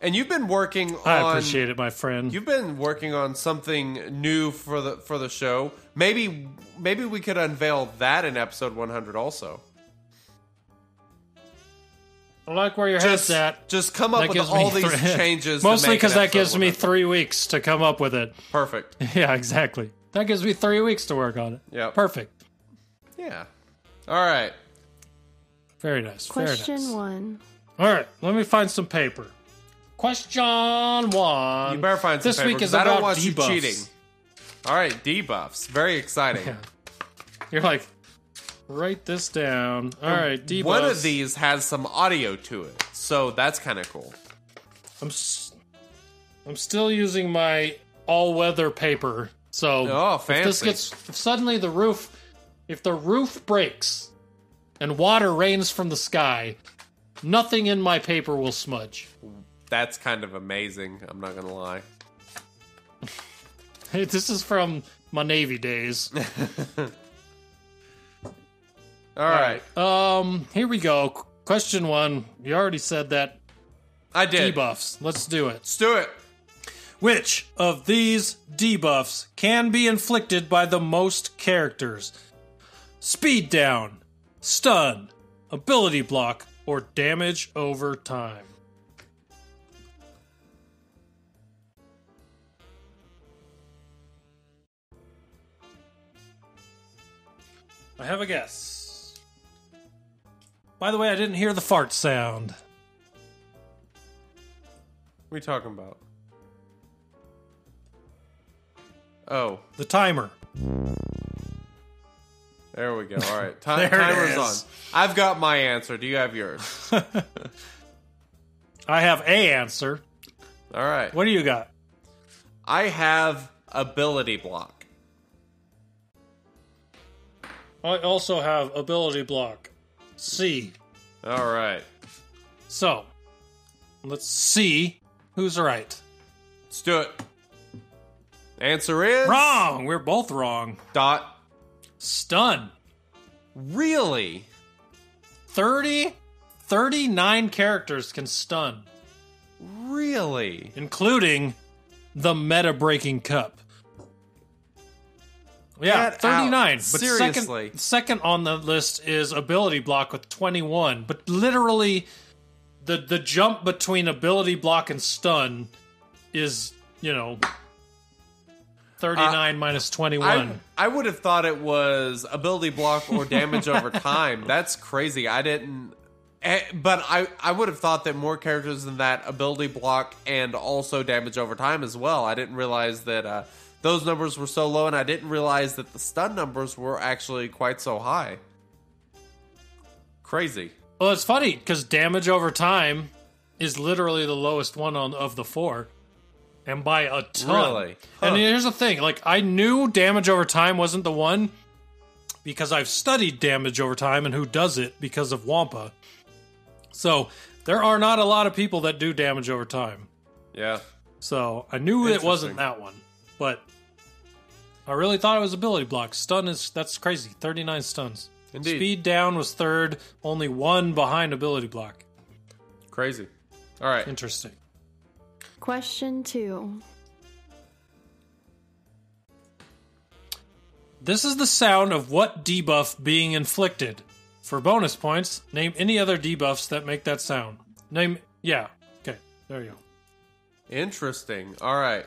And you've been working On, I appreciate it, my friend. You've been working on something new for the for the show. Maybe maybe we could unveil that in episode 100 also. I like where your Just head's at. just come up That with all these three- *laughs* changes. Mostly because that episode gives me three weeks to come up with it. Perfect. *laughs* Yeah, exactly. That gives me three weeks to work on it. Yeah. Perfect. Yeah. All right. Very nice. Very Question nice. one. All right, let me find some paper. Question one. You better find some this paper, week is I don't want you debuffs. cheating. All right, debuffs. Very exciting. Yeah. You're like, write this down. All right, debuffs. One of these has some audio to it, so that's kind of cool. I'm, s- I'm still using my all-weather paper. So Oh, if this fancy. gets if suddenly the roof, if the roof breaks, and water rains from the sky, nothing in my paper will smudge. That's kind of amazing. I'm not gonna lie. Hey, this is from my Navy days. *laughs* All right, Um, here we go. Question one. You already said that I did. debuffs. Let's do it. Let's do it. Which of these debuffs can be inflicted by the most characters? Speed down, stun, ability block, or damage over time? I have a guess. By the way, I didn't hear the fart sound. What are we talking about? Oh, The timer. there we go. All right, *laughs* Ti- There it timer's on. I've got my answer. Do you have yours? *laughs* I have a answer. All right. What do you got? I have ability block. I also have ability block. C. All right. So, let's see who's right. Let's do it. Answer is Wrong! We're both wrong. Dot. Stun. Really? 30, 39 characters can stun, Really? including the meta breaking cup. Yeah, Get 39. out. But Seriously. second second on the list is ability block with 21. But literally the the jump between ability block and stun is, you know, 39 minus 21. I, I would have thought it was ability block or damage over time. *laughs* That's crazy. I didn't. eh, But I, I would have thought that more characters than that ability block and also damage over time as well. I didn't realize that uh, those numbers were so low, and I didn't realize that the stun numbers were actually quite so high. Crazy. Well, it's funny because damage over time is literally the lowest one on of the four, and by a ton. Really? And here's the thing: like I knew damage over time wasn't the one, because I've studied damage over time and who does it because of Wampa. So there are not a lot of people that do damage over time. Yeah. So I knew it wasn't that one, but I really thought it was ability block. Stun is that's crazy. Thirty nine stuns. Indeed. Speed down was third, only one behind ability block. Crazy. All right. Interesting. Question two. This is the sound of what debuff being inflicted. For bonus points, name any other debuffs that make that sound. Name, yeah. Okay, there you go. Interesting. All right.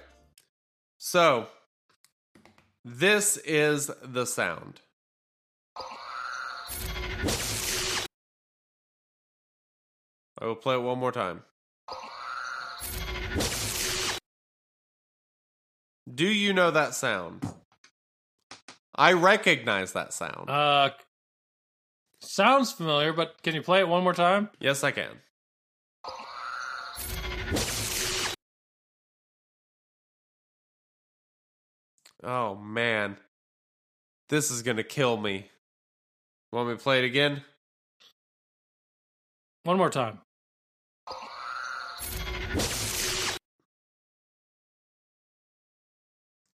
So, this is the sound. I will play it one more time. Do you know that sound? I recognize that sound. Uh, sounds familiar, but can you play it one more time? yes, I can. Oh man. This is going to kill me. Want me to play it again? One more time.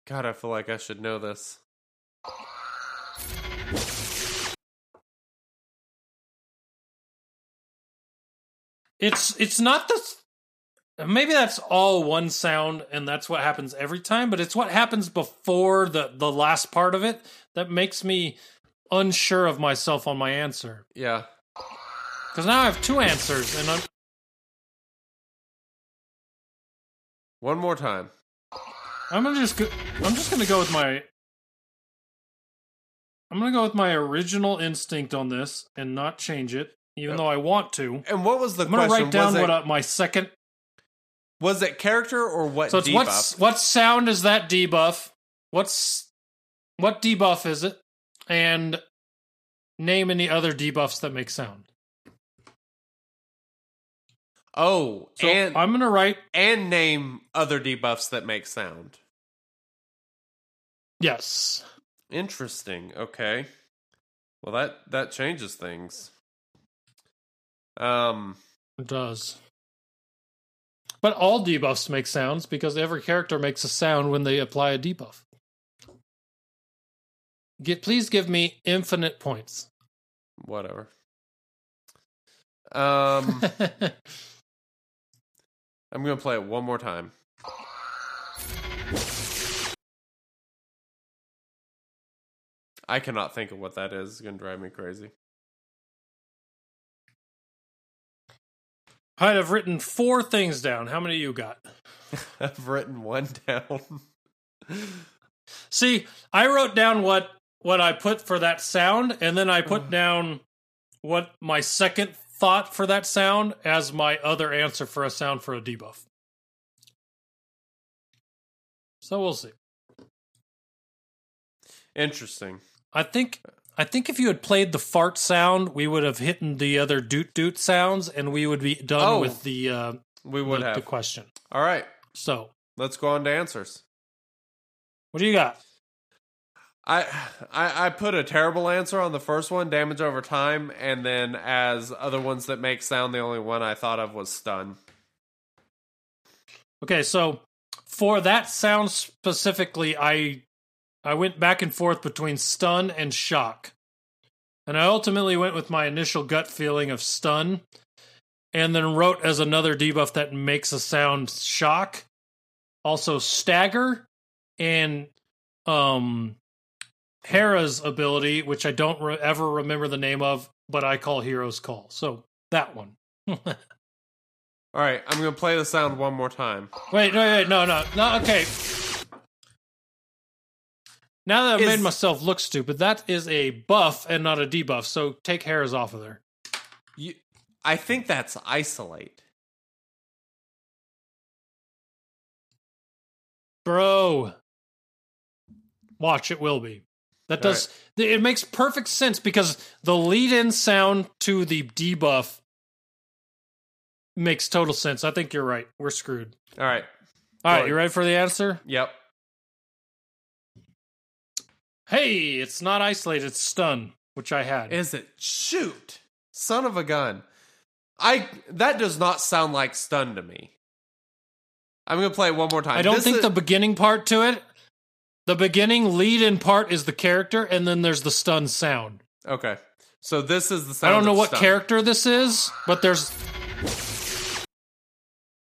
God, I feel like I should know this. It's it's not the. Maybe that's all one sound, and that's what happens every time. But it's what happens before the the last part of it that makes me unsure of myself on my answer. Yeah. Because now I have two answers, and I'm, One more time. I'm gonna just go, I'm just gonna go with my I'm gonna go with my original instinct on this and not change it, even though I want to. And what was the I'm gonna question? write down was, what it, uh, my second. Was it character or what So it's debuff? what's what sound is that debuff? What's what debuff is it? And name any other debuffs that make sound. Oh, So and I'm gonna write and name other debuffs that make sound. yes. Interesting. Okay. Well, that that changes things. Um. It does. But all debuffs make sounds because every character makes a sound when they apply a debuff. Get, please give me infinite points. Whatever. Um. *laughs* I'm gonna play it one more time. I cannot think of what that is. It's gonna drive me crazy. Right, I've written four things down. How many you got? *laughs* I've written one down. See, I wrote down what what I put for that sound, and then I put mm. down what my second thought for that sound as my other answer for a sound for a debuff. So we'll see. Interesting. I think I think if you had played the fart sound, we would have hit the other doot doot sounds, and we would be done Oh. with the uh, We would the, have. the question. All right. So, Let's go on to answers. what do you got? I, I I put a terrible answer on the first one, damage over time, and then as other ones that make sound, the only one I thought of was stun. Okay, so for that sound specifically, I I went back and forth between stun and shock. And I ultimately went with my initial gut feeling of stun and then wrote as another debuff that makes a sound shock. Also stagger and um Hera's ability, which I don't re- ever remember the name of, but I call Hero's Call. So that one. *laughs* All right, I'm gonna play the sound one more time. Wait, no, wait, no, no, no. Okay. Now that I've Is- made myself look stupid, that is a buff and not a debuff. So take Hera's off of there, You, I think that's isolate. bro. Watch, it will be. That All does. It makes perfect sense because the lead-in sound to the debuff makes total sense. I think you're right. We're screwed. All right. All right, you ready for the answer? Yep. Hey, it's not isolated, it's stun, which I had. Is it? Shoot. Son of a gun. I that does not sound like stun to me. I'm gonna play it one more time. I don't This think is- the beginning part to it. The beginning lead in part is the character, and then there's the stun sound. Okay. So this is the sound. I don't know what stun. character this is, but there's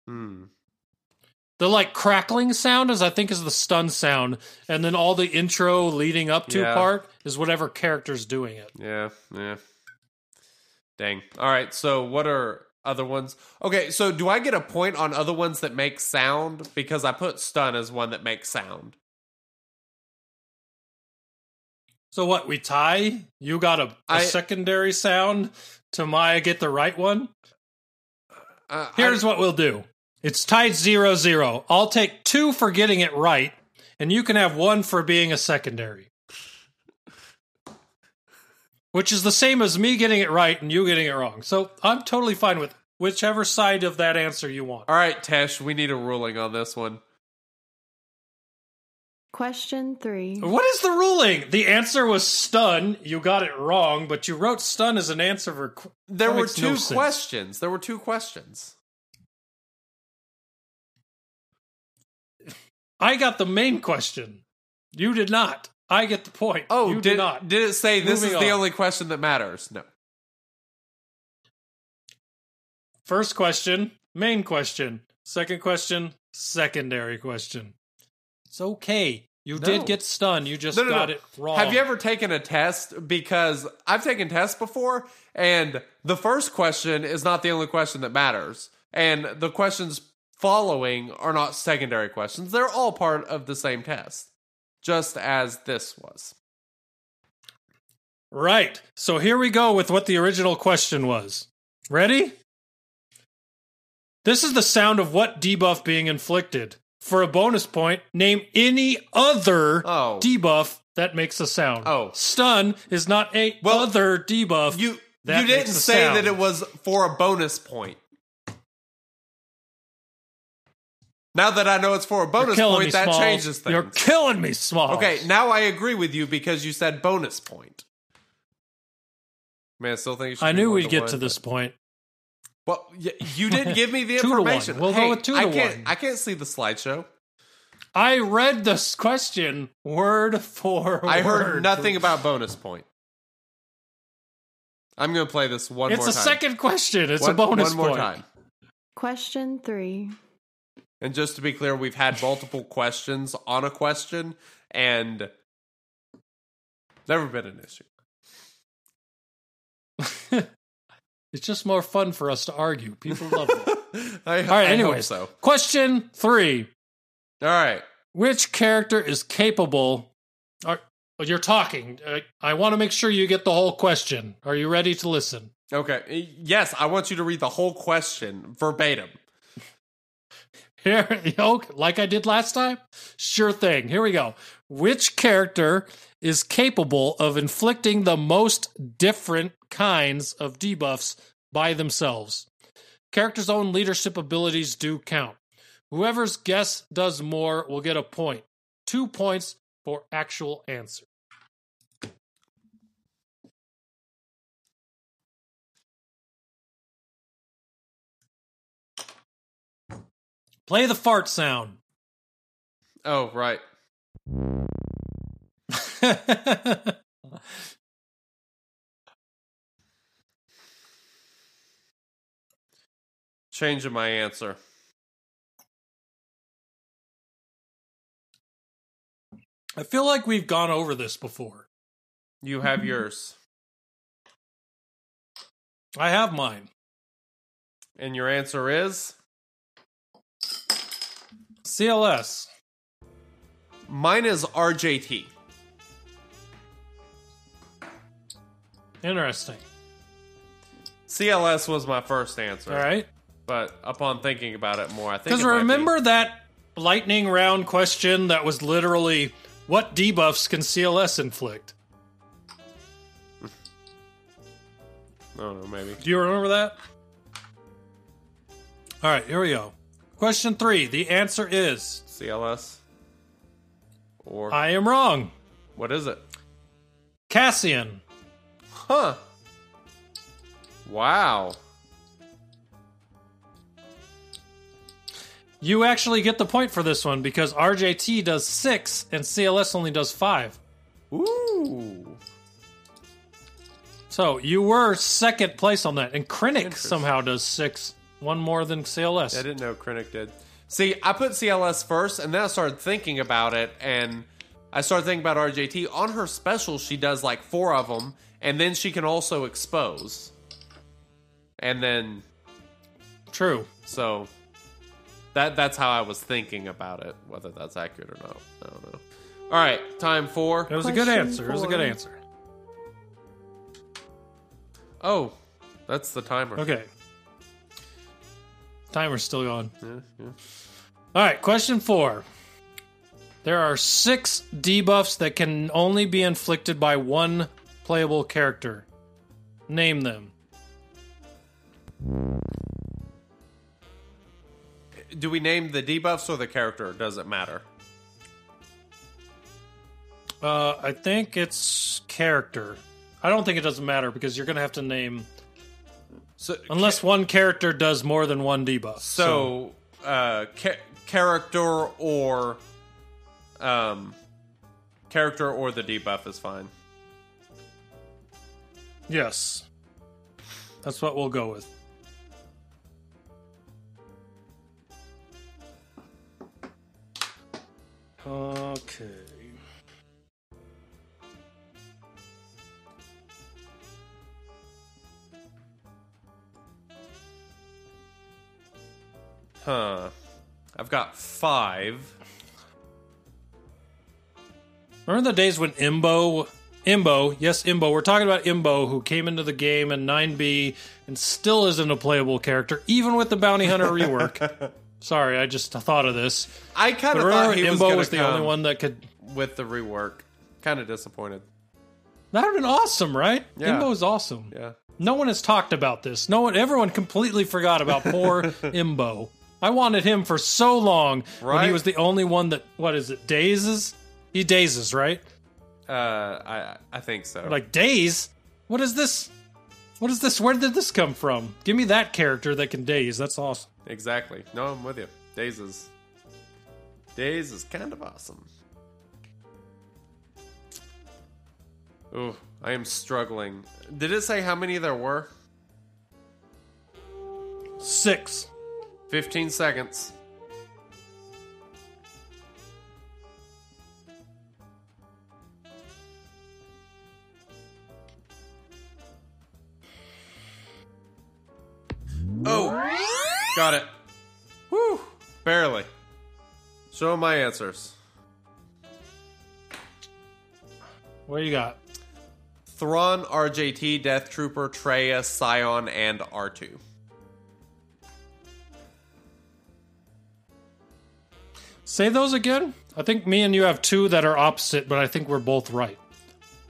Hmm. The like crackling sound is I think is the stun sound, and then all the intro leading up to Yeah. part is whatever character's doing it. Yeah, yeah. Dang. All right, so what are other ones? Okay, so do I get a point on other ones that make sound? Because I put stun as one that makes sound. So what? We tie. You got a, a I- secondary sound to my get the right one. Uh, Here's I- what we'll do. It's tied zero zero. I'll take two for getting it right, and you can have one for being a secondary. Which is the same as me getting it right and you getting it wrong. So I'm totally fine with whichever side of that answer you want. All right, Tesh, we need a ruling on this one. Question three. What is the ruling? The answer was stun. You got it wrong, but you wrote stun as an answer for. qu- There were makes no two sense. questions. There were two questions. I got the main question. You did not. I get the point. Oh, you did, did not. did it say this Moving is the on. only question that matters? No. First question, main question. Second question, secondary question. It's okay. You No. did get stunned. You just No, no, got no. it wrong. Have you ever taken a test? Because I've taken tests before, and the first question is not the only question that matters. And the questions following are not secondary questions. They're all part of the same test, just as this was. Right. So here we go with what the original question was. Ready? This is the sound of what debuff being inflicted. For a bonus point, name any other Oh. debuff that makes a sound. Oh. Stun is not a Well, other debuff. You you didn't say sound. that it was for a bonus point. Now that I know it's for a bonus point, me, that Smalls. changes things. You're killing me, Small. Okay, now I agree with you because you said bonus point. Man, I still think it should I be knew we'd get one, to this point. Well, you didn't *laughs* give me the Two to one. information. We'll go with two I to can't, one. I can't see the slideshow. I read this question word for I heard word. nothing about bonus point. I'm going to play this one It's more a second question. It's one, a bonus one more point. time. Question three. And just to be clear, we've had multiple questions on a question, and never been an issue. *laughs* It's just more fun for us to argue. People love it. *laughs* I, All right, I anyways. so. Question three. All right. Which character is capable? Are, you're talking. I want to make sure you get the whole question. Are you ready to listen? Okay. Yes, I want you to read the whole question verbatim. Here, *laughs* okay, like I did last time? Sure thing. Here we go. Which character is capable of inflicting the most different kinds of debuffs by themselves? Characters' own leadership abilities do count. Whoever's guess does more will get a point. Two points for actual answer. Play the fart sound. Oh, right. Changing my answer. I feel like we've gone over this before. You have yours. I have mine. And your answer is? CLS. Mine is RJT. Interesting. CLS was my first answer. All right. But upon thinking about it more, I think. Because might be- remember that lightning round question that was literally what debuffs can CLS inflict? I don't know, maybe. Do you remember that? All right, here we go. Question three. The answer is CLS? Or I am wrong. what is it? Cassian. Huh. Wow. You actually get the point for this one because RJT does six and CLS only does five. Ooh. So you were second place on that, and Krennic somehow does six, one more than CLS. I didn't know Krennic did. See, I put CLS first, and then I started thinking about it, and I started thinking about RJT. On her special, she does like four of them, and then she can also expose. And then, True. so that that's how I was thinking about it. Whether that's accurate or not, I don't know. All right, time for. It was a good question answer. It was a good four. answer. Oh, that's the timer. Okay. Timer's still going. All right, question four. There are six debuffs that can only be inflicted by one playable character. Name them. Do we name the debuffs or the character? Does it matter? Uh, I think it's character. I don't think it doesn't matter because you're going to have to name So, unless one character does more than one debuff. So, uh, ca- character or um, character or the debuff is fine. yes, that's what we'll go with. Okay. Huh. I've got five. Remember the days when Embo, Embo, yes, Embo, we're talking about Embo, who came into the game in 9B and still isn't a playable character, even with the Bounty Hunter rework. *laughs* Sorry, I just thought of this. I kind of thought he was, Embo gonna was the only one that could. with the rework. Kind of disappointed. That would have been awesome, right? Yeah. Embo is awesome. Yeah. No one has talked about this. No one, everyone completely forgot about poor *laughs* Embo. I wanted him for so long when he was the only one that. What is it? Dazes? He dazes, right? Uh, I I think so. Like daze? What is this? What is this? Where did this come from? Give me that character that can daze. That's awesome. exactly. No, I'm with you. Daze is Daze is kind of awesome. Ooh, I am struggling. Did it say how many there were? Six. 15 seconds. Oh, got it. Woo, barely. Show my answers. What you got? Thrawn, RJT, Death Trooper, Traya, Sion, and R2. Say those again. I think me and you have two that are opposite, but I think we're both right.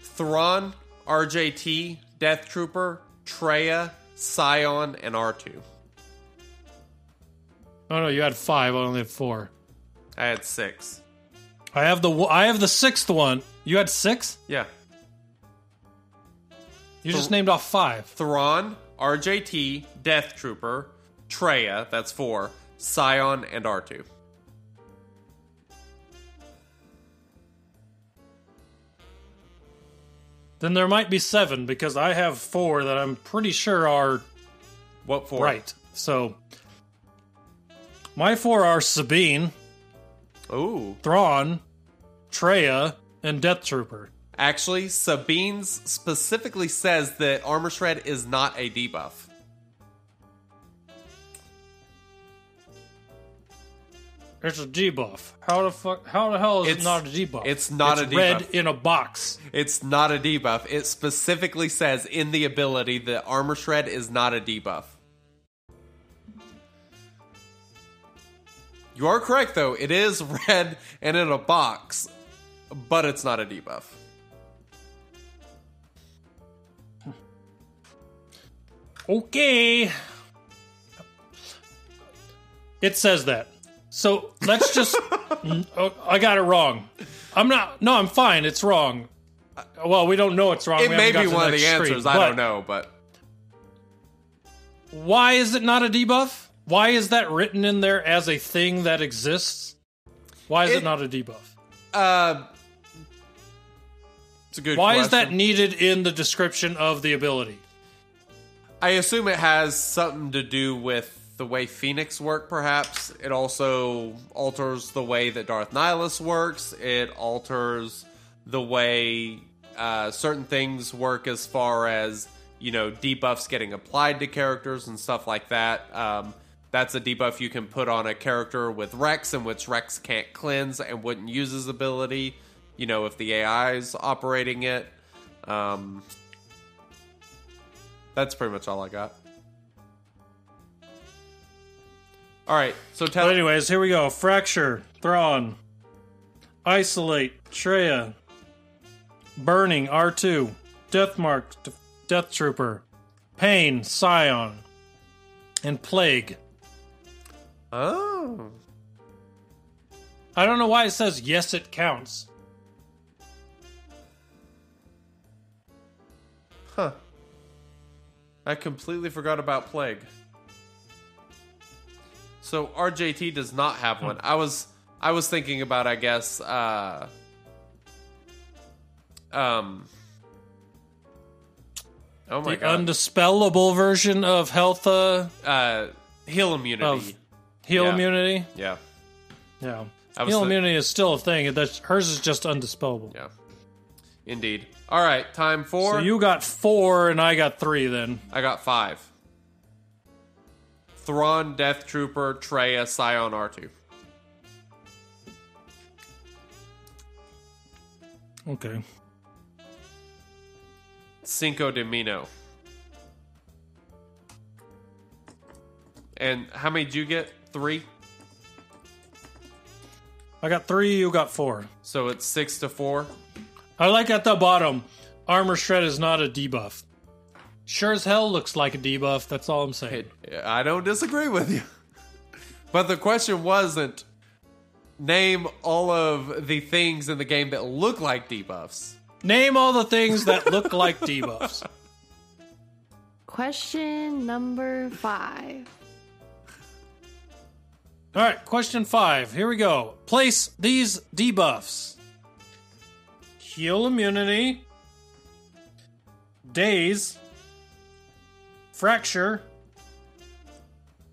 Thrawn, RJT, Death Trooper, Traya, Sion, and R2. Oh no, you had five. I only have four. I had six. I have the I have the sixth one. You had six. Yeah. You just named off five. Thrawn, RJT, Death Trooper, Traya, that's four, Sion, and R2. Then there might be seven because I have four that I'm pretty sure are What four? right. So my four are Sabine, Ooh. Thrawn, Traya, and Death Trooper. Actually, Sabine's specifically says that Armor Shred is not a debuff. It's a debuff. How the fuck? How the hell is It's- it not a debuff? it's not It's a red debuff. in a box. It's not a debuff. It specifically says in the ability that Armor Shred is not a debuff. You are correct, though. It is *laughs* red and in a box, but it's not a debuff. Okay. It says that. So let's just. Oh, *laughs* I got it wrong. I'm not. No, I'm fine. It's wrong. Well, we don't know it's wrong. it We may be one of the answers. I don't know, but Why is it not a debuff? Why is that written in there as a thing that exists? Why is it, It- not a debuff? uh, it's a good. Why is that needed in the description of the ability? I assume it has something to do with the way Phoenix work. Perhaps it also alters the way that Darth Nihilus works. It alters the way uh, certain things work as far as you know debuffs getting applied to characters and stuff like that. Um, that's a debuff you can put on a character with Rex, in which Rex can't cleanse and wouldn't use his ability. You know, if the AI is operating it. Um, that's pretty much all I got. All right, so tell But anyways, here we go. Fracture, Thrawn, Isolate, Traya, Burning, R2, Deathmark, D- Death Trooper, Pain, Sion, and Plague. Oh, I don't know why it says yes, it counts. huh. I completely forgot about plague. So RJT does not have one. I was I was thinking about I guess uh um Oh my the god. undispellable version of health uh, uh heal immunity. of heal Yeah. immunity. yeah. Yeah, heal thi- immunity is still a thing. That's hers is just undispellable. Yeah. Indeed. All right, time for So you got four, and I got three. Then I got five. Thrawn, Death Trooper, Traya, Sion, R2. okay. Cinco de Mino. And how many did you get? Three? I got three. You got four. So it's six to four. I like at the bottom. Armor shred is not a debuff. Sure as hell looks like a debuff. That's all I'm saying. It- I don't disagree with you. *laughs* But the question wasn't name all of the things in the game that look like debuffs. Name all the things that look *laughs* like debuffs. Question number five. All right, question five. Here we go. Place these debuffs: heal immunity, daze, fracture,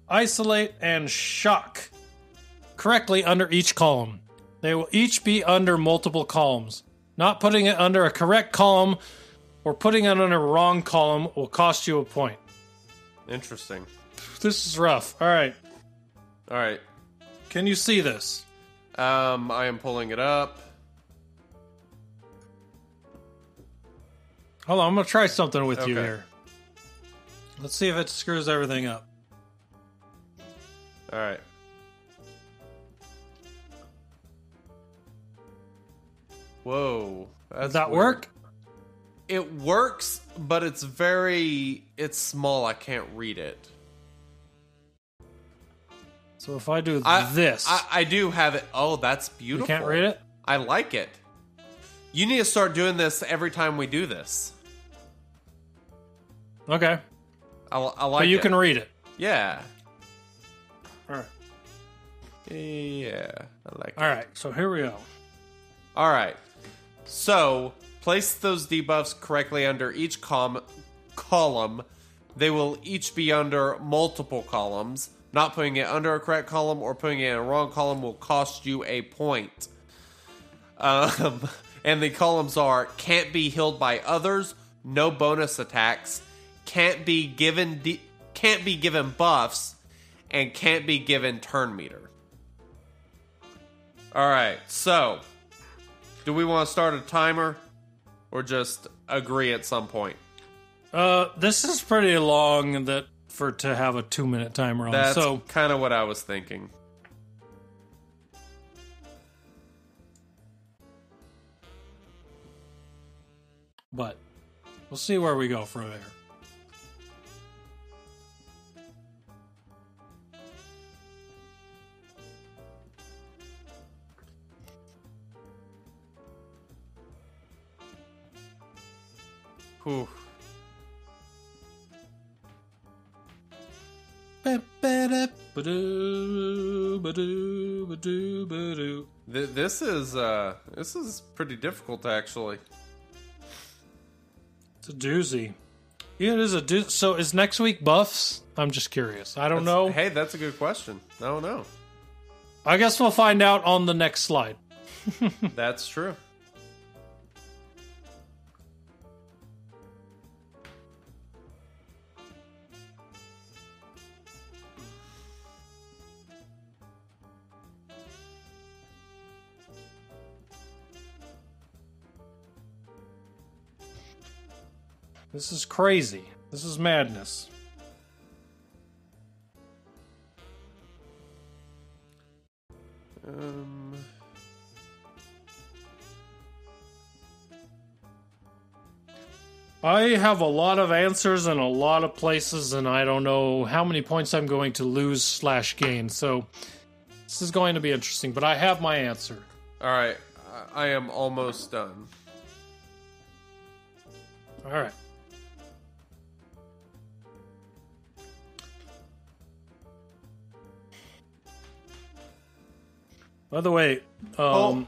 isolate, and shock correctly under each column. They will each be under multiple columns. Not putting it under a correct column or putting it under a wrong column will cost you a point. Interesting. This is rough. All right. All right. Can you see this? Um, I am pulling it up. Hold on, I'm gonna try something with you Okay. here. Let's see if it screws everything up. All right. Whoa. Does that weird. work? It works, but it's very it's small. I can't read it. So if I do I, this, I, I do have it. Oh, that's beautiful. you can't read it. I like it. You need to start doing this every time we do this. Okay, I, I like but you it. can read it. Yeah. All right. Yeah. I like it. All right. So here we go. All right. So place those debuffs correctly under each com- column. They will each be under multiple columns. Not putting it under a correct column or putting it in a wrong column will cost you a point. Um, *laughs* and the columns are can't be healed by others, no bonus attacks, can't be given de- can't be given buffs, and can't be given turn meter. All right, so do we want to start a timer or just agree at some point? Uh, this is pretty long that for to have a two minute timer on. That's so kind of what I was thinking. but we'll see where we go from there. This is uh this is pretty difficult actually. It's a doozy. Yeah, it is a doozy. So is next week buffs? I'm just curious. I don't know. Hey, that's a good question. I don't know. I guess we'll find out on the next slide. That's true. This is crazy. This is madness. Um I have a lot of answers in a lot of places, and I don't know how many points I'm going to lose slash gain. So this is going to be interesting. But I have my answer. all right. I I am almost done. All right. By the way, um,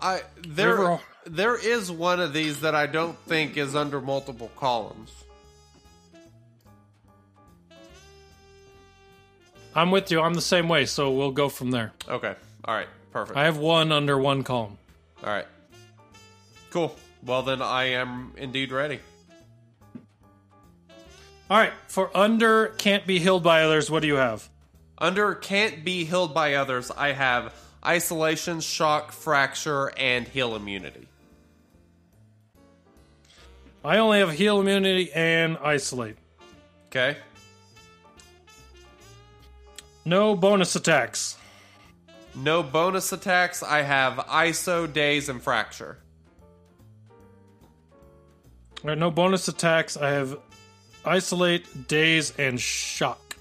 I there there is one of these that I don't think is under multiple columns. I'm with you. I'm the same way, so we'll go from there. Okay. All right. Perfect. I have one under one column. All right. Cool. Well, then I am indeed ready. All right, for under can't be healed by others. What do you have? Under can't be healed by others, I have isolation, shock, fracture, and heal immunity. I only have heal immunity and isolate. Okay. No bonus attacks. No bonus attacks. I have ISO, daze, and fracture. All right, no bonus attacks. I have isolate, daze, and shock.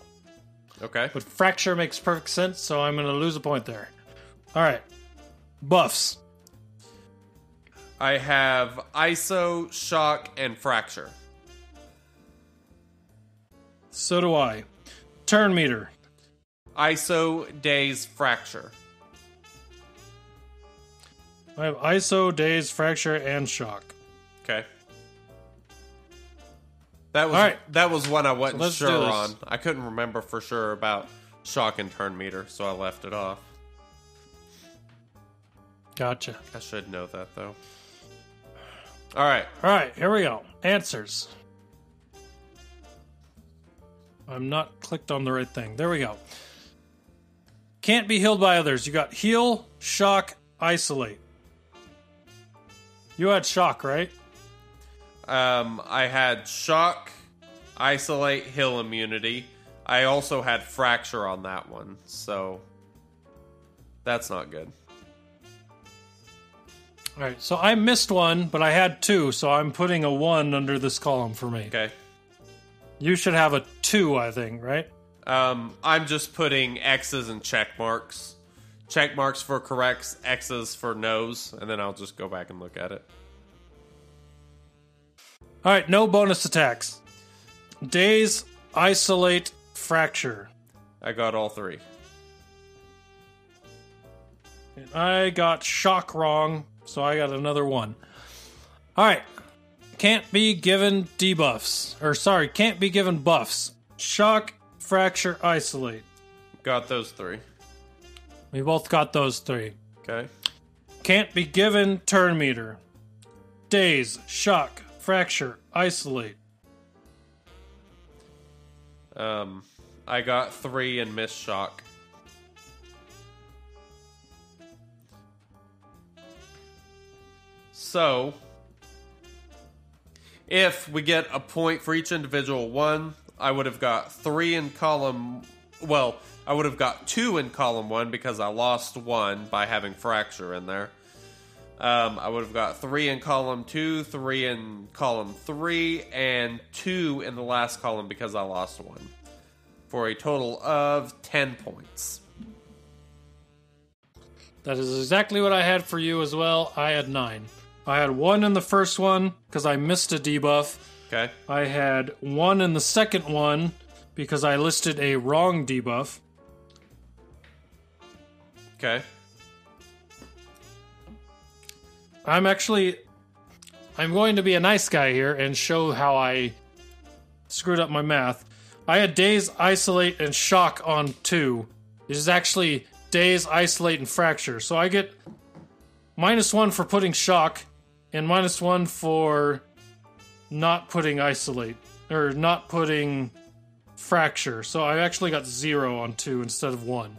Okay. But fracture makes perfect sense, so I'm going to lose a point there. All right, buffs. I have ISO, shock, and fracture. So do I. Turn meter. ISO, daze, fracture. I have ISO, daze, fracture, and shock. Okay. That was right. that was one I wasn't let's sure on. I couldn't remember for sure about shock and turn meter, so I left it off. Gotcha. I should know that though. All right. All right, here we go. Answers. I'm not clicked on the right thing. There we go. Can't be healed by others. You got heal, shock, isolate. You had shock, right? Um, I had shock, isolate, heal immunity. I also had fracture on that one, so that's not good. All right, so I missed one, but I had two, so I'm putting a one under this column for me. Okay. You should have a two, I think, right? Um, I'm just putting X's and check marks. Check marks for corrects, X's for no's, and then I'll just go back and look at it. All right, no bonus attacks. Daze, isolate, fracture. I got all three. And I got shock wrong, so I got another one. All right. Can't be given debuffs. Or, sorry, can't be given buffs. Shock, fracture, isolate. Got those three. We both got those three. Okay. Can't be given turn meter. Daze, shock, fracture, isolate. Um, I got three and missed shock. So, if we get a point for each individual one, I would have got three in column. Well, I would have got two in column one because I lost one by having fracture in there. Um, I would have got three in column two, three in column three, and two in the last column because I lost one. For a total of 10 points. That is exactly what I had for you as well. I had nine. I had one in the first one because I missed a debuff. Okay. I had one in the second one because I listed a wrong debuff. Okay. I'm actually I'm going to be a nice guy here and show how I screwed up my math. I had daze, isolate, and shock on two. This is actually daze, isolate, and fracture. So I get minus one for putting shock and minus one for not putting isolate or not putting fracture. So I actually got zero on two instead of one.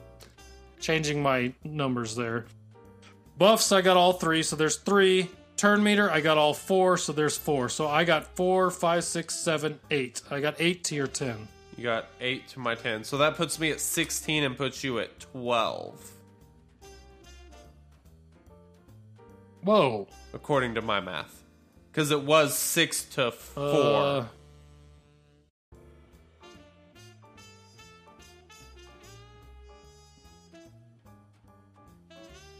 Changing my numbers there. Buffs, I got all three, so there's three. Turn meter, I got all four, so there's four. So I got four, five, six, seven, eight. I got eight to your ten. You got 8 to my 10. So that puts me at 16 and puts you at 12, Whoa. According to my math. Because it was 6 to 4. Uh,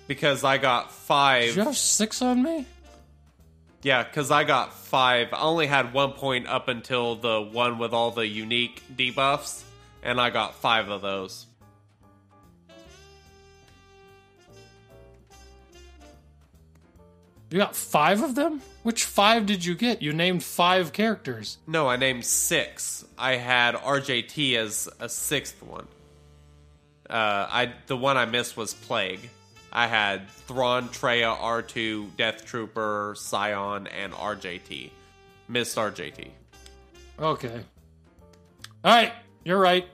because I got did 5. you have six on me? Yeah, because I got 5. I only had one point up until the one with all the unique debuffs, and I got 5 of those. You got five of them? Which five did you get? You named five characters. No, I named 6. I had RJT as a sixth one. Uh, I the one I missed was Plague. I had Thrawn, Traya, R2, Death Trooper, Sion, and RJT. Missed RJT. Okay. All right, you're right.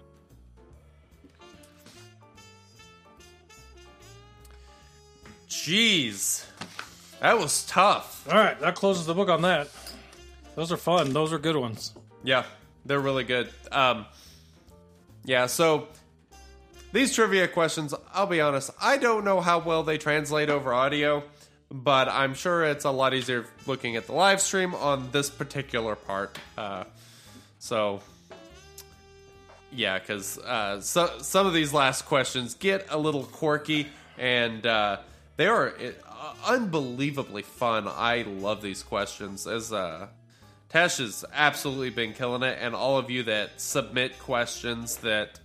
Jeez. That was tough. All right, that closes the book on that. Those are fun. Those are good ones. Yeah, they're really good. Um, yeah, so these trivia questions, I'll be honest, I don't know how well they translate over audio, but I'm sure it's a lot easier looking at the live stream on this particular part. Uh, so, yeah, because uh, so, some of these last questions get a little quirky and uh, they are unbelievably fun. I love these questions. As uh, Tash has absolutely been killing it, and all of you that submit questions that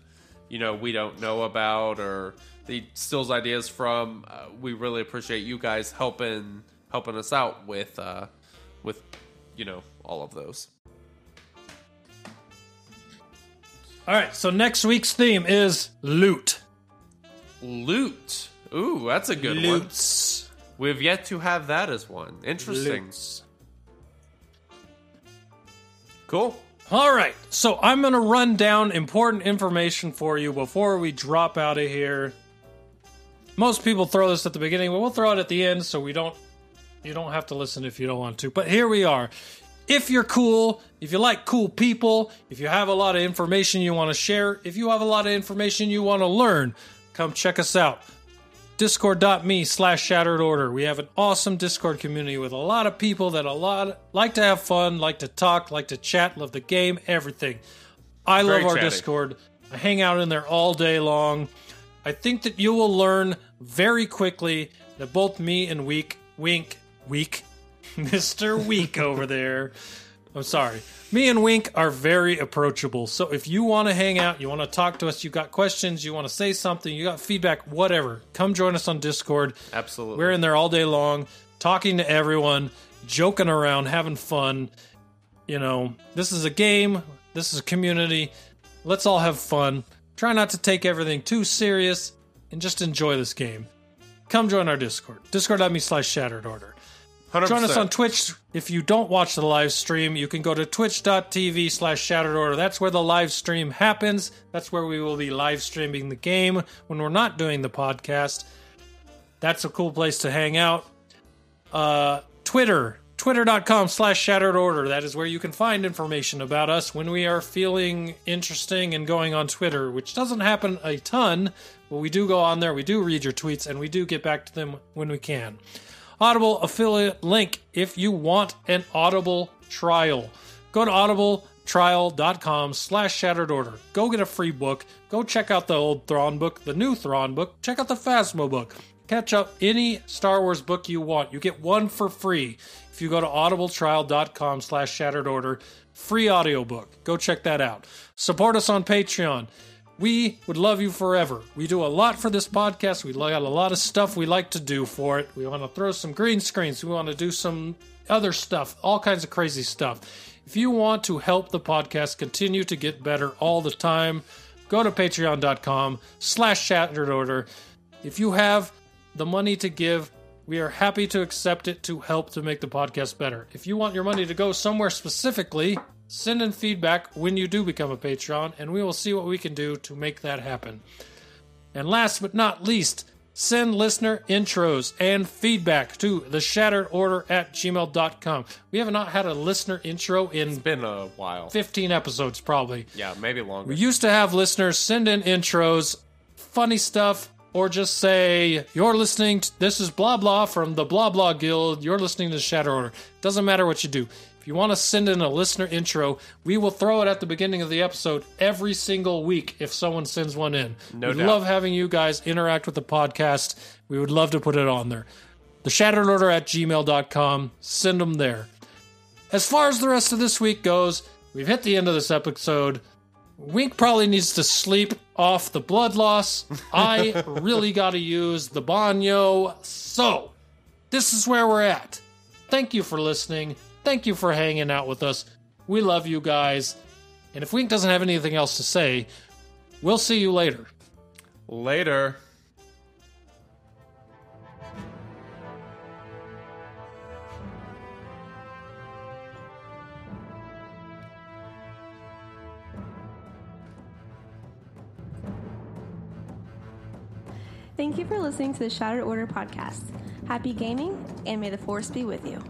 you know we don't know about or the stills ideas from, uh, we really appreciate you guys helping helping us out with uh, with you know all of those. All right, so next week's theme is loot. Loot. Ooh, that's a good one. Loots. We've yet to have that as one. Interesting. Loots. Cool. All right, so I'm going to run down important information for you before we drop out of here. Most people throw this at the beginning, but we'll throw it at the end so we don't you don't have to listen if you don't want to. But here we are. If you're cool, if you like cool people, if you have a lot of information you want to share, if you have a lot of information you want to learn, come check us out. Discord.me slash shattered order. We have an awesome Discord community with a lot of people that a lot like to have fun, like to talk, like to chat, love the game, everything. I Very love our chatty. Discord. I hang out in there all day long. I think that you will learn very quickly that both me and Week, Wink, Week, *laughs* Mr. Week over there, I'm sorry, me and Wink are very approachable. So if you want to hang out, you want to talk to us, you got questions, you want to say something, you got feedback, whatever, come join us on Discord. Absolutely. We're in there all day long, talking to everyone, joking around, having fun. You know, this is a game, this is a community. Let's all have fun. Try not to take everything too serious and just enjoy this game. Come join our Discord. Discord.me slash shattered order. 100%. Join us on Twitch. If you don't watch the live stream, you can go to twitch.tv slash shattered order. That's where the live stream happens. That's where we will be live streaming the game when we're not doing the podcast. That's a cool place to hang out. Uh, Twitter, twitter.com slash shattered order. That is where you can find information about us when we are feeling interesting and going on Twitter, which doesn't happen a ton, but we do go on there. We do read your tweets and we do get back to them when we can. Audible affiliate link if you want an Audible trial. Go to audibletrial.com slash shattered order. Go get a free book. Go check out the old Thrawn book, the new Thrawn book. Check out the Phasma book. catch up any Star Wars book you want. You get one for free if you go to audibletrial.com slash shattered order. Free audiobook. Go check that out. Support us on Patreon. We would love you forever. We do a lot for this podcast. We got a lot of stuff we like to do for it. We want to throw some green screens. We want to do some other stuff, all kinds of crazy stuff. If you want to help the podcast continue to get better all the time, go to patreon.com slash shattered order. If you have the money to give, we are happy to accept it to help to make the podcast better. If you want your money to go somewhere specifically, send in feedback when you do become a Patreon, and we will see what we can do to make that happen. And last but not least, send listener intros and feedback to the shattered order at gmail.com. We have not had a listener intro in Been a while. 15 episodes, probably. Yeah, maybe longer. We used to have listeners send in intros, funny stuff, or just say, You're listening to this is blah blah from the blah blah guild. You're listening to Shattered Order. Doesn't matter what you do. If you want to send in a listener intro, we will throw it at the beginning of the episode every single week if someone sends one in. No we doubt. love having you guys interact with the podcast. We would love to put it on there. The Shattered Order at gmail.com. Send them there. As far as the rest of this week goes, we've hit the end of this episode. Wink probably needs to sleep off the blood loss. *laughs* I really got to use the banyo. So, this is where we're at. Thank you for listening. Thank you for hanging out with us. We love you guys. And if Wink doesn't have anything else to say, we'll see you later. Later. Thank you for listening to the Shattered Order podcast. Happy gaming, and may the Force be with you.